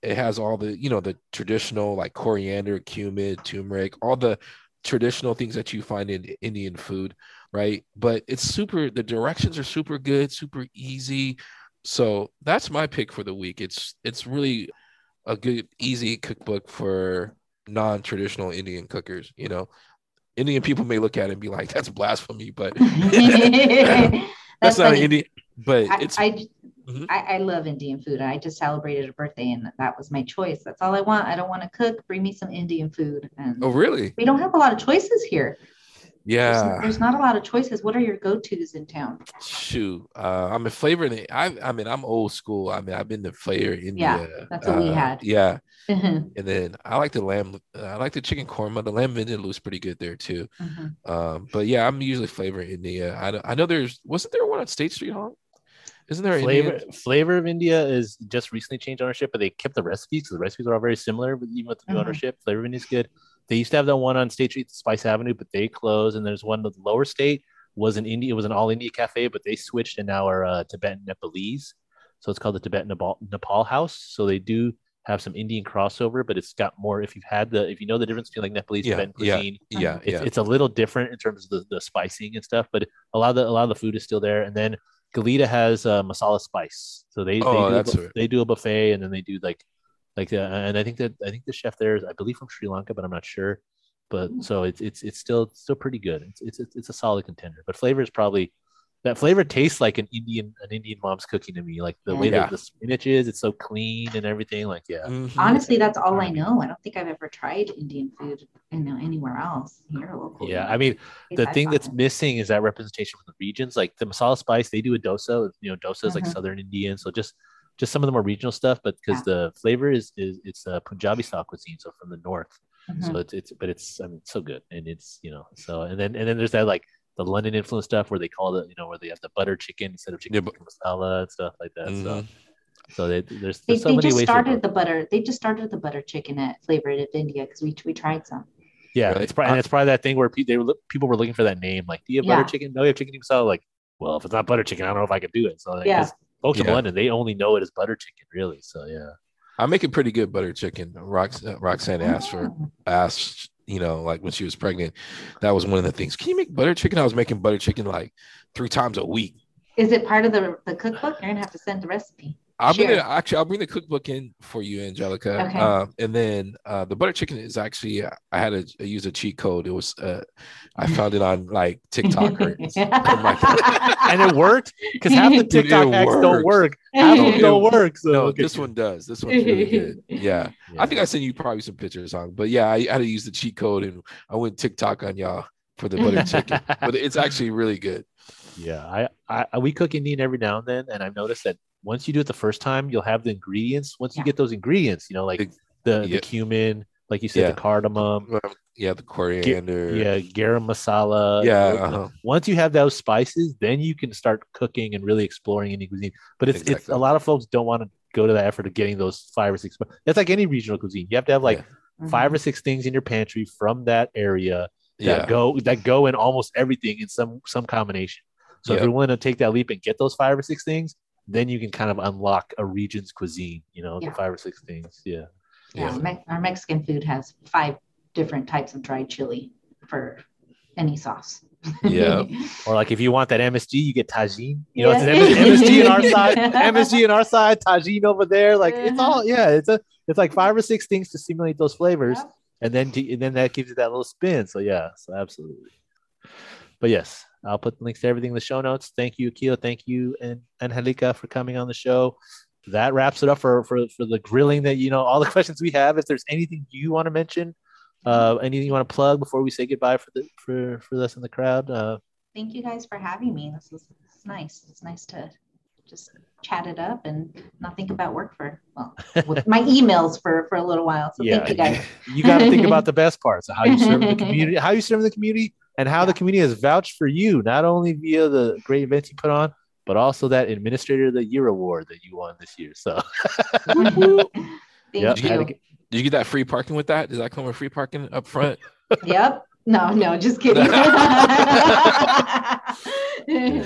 It has all the you know the traditional like coriander, cumin, turmeric, all the traditional things that you find in Indian food, right? But it's super. The directions are super good, super easy. So that's my pick for the week. It's it's really a good easy cookbook for non-traditional Indian cookers. You know, Indian people may look at it and be like, "That's blasphemy," but that's, that's not. Indian. But I, it's. I, mm-hmm. I, I, love Indian food. I just celebrated a birthday, and that was my choice. That's all I want. I don't want to cook. Bring me some Indian food. And oh, really? We don't have a lot of choices here. Yeah, there's, there's, not a lot of choices. What are your go-to's in town? Shoot, uh, I'm a flavor. I, I mean, I'm old school. I mean, I've been to Flavor India. Yeah, that's what uh, we had. Yeah, mm-hmm. and then I like the lamb. I like the chicken korma. The lamb vindaloo is pretty good there too. Mm-hmm. Um, but yeah, I'm usually Flavor India. I I know there's wasn't there one on State Street, huh? Isn't there flavor? Indian? Flavor of India is just recently changed ownership, but they kept the recipes because the recipes are all very similar. But even with the new mm-hmm. ownership, Flavor of India is good. They used to have that one on State Street, Spice Avenue, but they closed. And there's one with Lower State was an India, it was an all India cafe, but they switched and now are uh, Tibetan Nepalese. So it's called the Tibetan Nepal, Nepal House. So they do have some Indian crossover, but it's got more. If you've had the, if you know the difference between like Nepalese yeah, Tibetan cuisine, yeah, yeah, it's, yeah. it's a little different in terms of the, the spicing and stuff. But a lot of the a lot of the food is still there. And then Goleta has uh, masala spice, so they oh, they, do a, they do a buffet, and then they do like like uh, and I think that I think the chef there is I believe from Sri Lanka, but I'm not sure but so it's it's it's still still pretty good. It's it's it's a solid contender. But flavor is probably that flavor tastes like an Indian an Indian mom's cooking to me. Like the way that the spinach is, it's so clean and everything. Like yeah. Mm-hmm. Honestly, that's all I know. I don't think I've ever tried Indian food in, anywhere else here locally. Yeah, I mean the thing that's missing is that representation from the regions. Like the masala spice, they do a dosa. You know, dosa is mm-hmm. like Southern Indian, so just just some of the more regional stuff. But because yeah. the flavor is is it's a Punjabi style cuisine, so from the north. Mm-hmm. So it's it's but it's I mean it's so good and it's you know so and then and then there's that like the London influence stuff where they call it you know where they have the butter chicken instead of chicken yeah, masala and stuff like that. Mm-hmm. So so they, there's, there's they, so they many just ways started the butter they just started the butter chicken at Flavored of India because we we tried some. Yeah, really? it's probably and it's probably that thing where pe- they were people were looking for that name like do you have yeah. butter chicken? No, you have chicken masala. Like well, if it's not butter chicken, I don't know if I could do it. So like, yeah. Folks yeah. in London they only know it as butter chicken really. So yeah. I make a pretty good butter chicken. Rox, uh, Roxanne asked for asked, you know, like when she was pregnant, that was one of the things. Can you make butter chicken? I was making butter chicken like three times a week. Is it part of the the cookbook? You're gonna have to send the recipe. I'll gonna Actually, I'll bring the cookbook in for you, Angelica. Okay. Uh, and then uh, the butter chicken is actually I had to use a cheat code. It was uh, I found it on like TikTok or, and it worked because half the TikTok it, hacks don't work. Half of them don't work. So no, okay. this one does. This one's really good. Yeah. yeah. I think I sent you probably some pictures on, but yeah, I, I had to use the cheat code and I went TikTok on y'all for the butter chicken, but it's actually really good. Yeah, I, I we cook Indian every now and then, and I've noticed that once you do it the first time, you'll have the ingredients. Once yeah. you get those ingredients, you know, like the, yeah. the cumin, like you said, yeah. the cardamom. Yeah, the coriander. yeah, garam masala. Yeah. Uh-huh. Once you have those spices, then you can start cooking and really exploring any cuisine. But it's exactly. it's a lot of folks don't want to go to the effort of getting those five or six. It's like any regional cuisine. You have to have like yeah. five mm-hmm. or six things in your pantry from that area that yeah. go that go in almost everything in some some combination. So if you're willing to take that leap and get those five or six things, then you can kind of unlock a region's cuisine, you know, yeah. the five or six things. Yeah. Yeah. yeah. Me- our Mexican food has five different types of dried chili for any sauce. Yeah. or like if you want that MSG, you get Tajín. You know, yeah. it's MSG in our side, MSG in our side, Tajín over there. Like it's all yeah, it's a it's like five or six things to simulate those flavors. Yeah. And then to, and then that gives you that little spin. So yeah, so absolutely. But yes, I'll put the links to everything in the show notes. Thank you, Akil. Thank you, and Angelica for coming on the show. That wraps it up for, for, for the grilling that, you know, all the questions we have. If there's anything you want to mention, uh, anything you want to plug before we say goodbye for the, for, for us in the crowd. Uh, Thank you guys for having me. This was, this is nice. It's nice to just chat it up and not think about work for well with my emails for for a little while. So yeah, thank you guys. You, you got to think about the best parts of how you serve the community, how you serve the community, and how yeah. the community has vouched for you, not only via the great events you put on, but also that Administrator of the Year award that you won this year. So, Thank Yep, you. had to get- Did you get that free parking with that? Does that come with free parking up front? Yep. No, no, just kidding. no,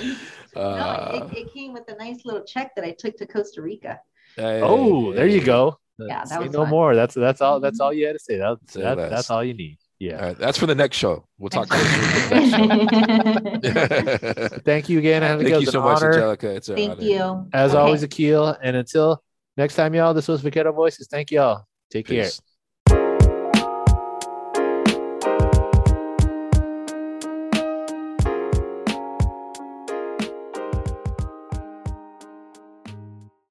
Uh, it, it came with a nice little check that I took to Costa Rica. hey, Oh, there you go. Yeah, that Say was no fun. more. That's that's all. That's all you had to say. That, that less. that's all you need. All Yeah. right, that's for the next show. We'll talk. Thank Thank you again. I Thank you an so much, honor. Angelica. It's uh, an honor. you. As Okay. always, Akil. And until next time, y'all. This was Vaquero Voices. Thank y'all. Take care. Peace.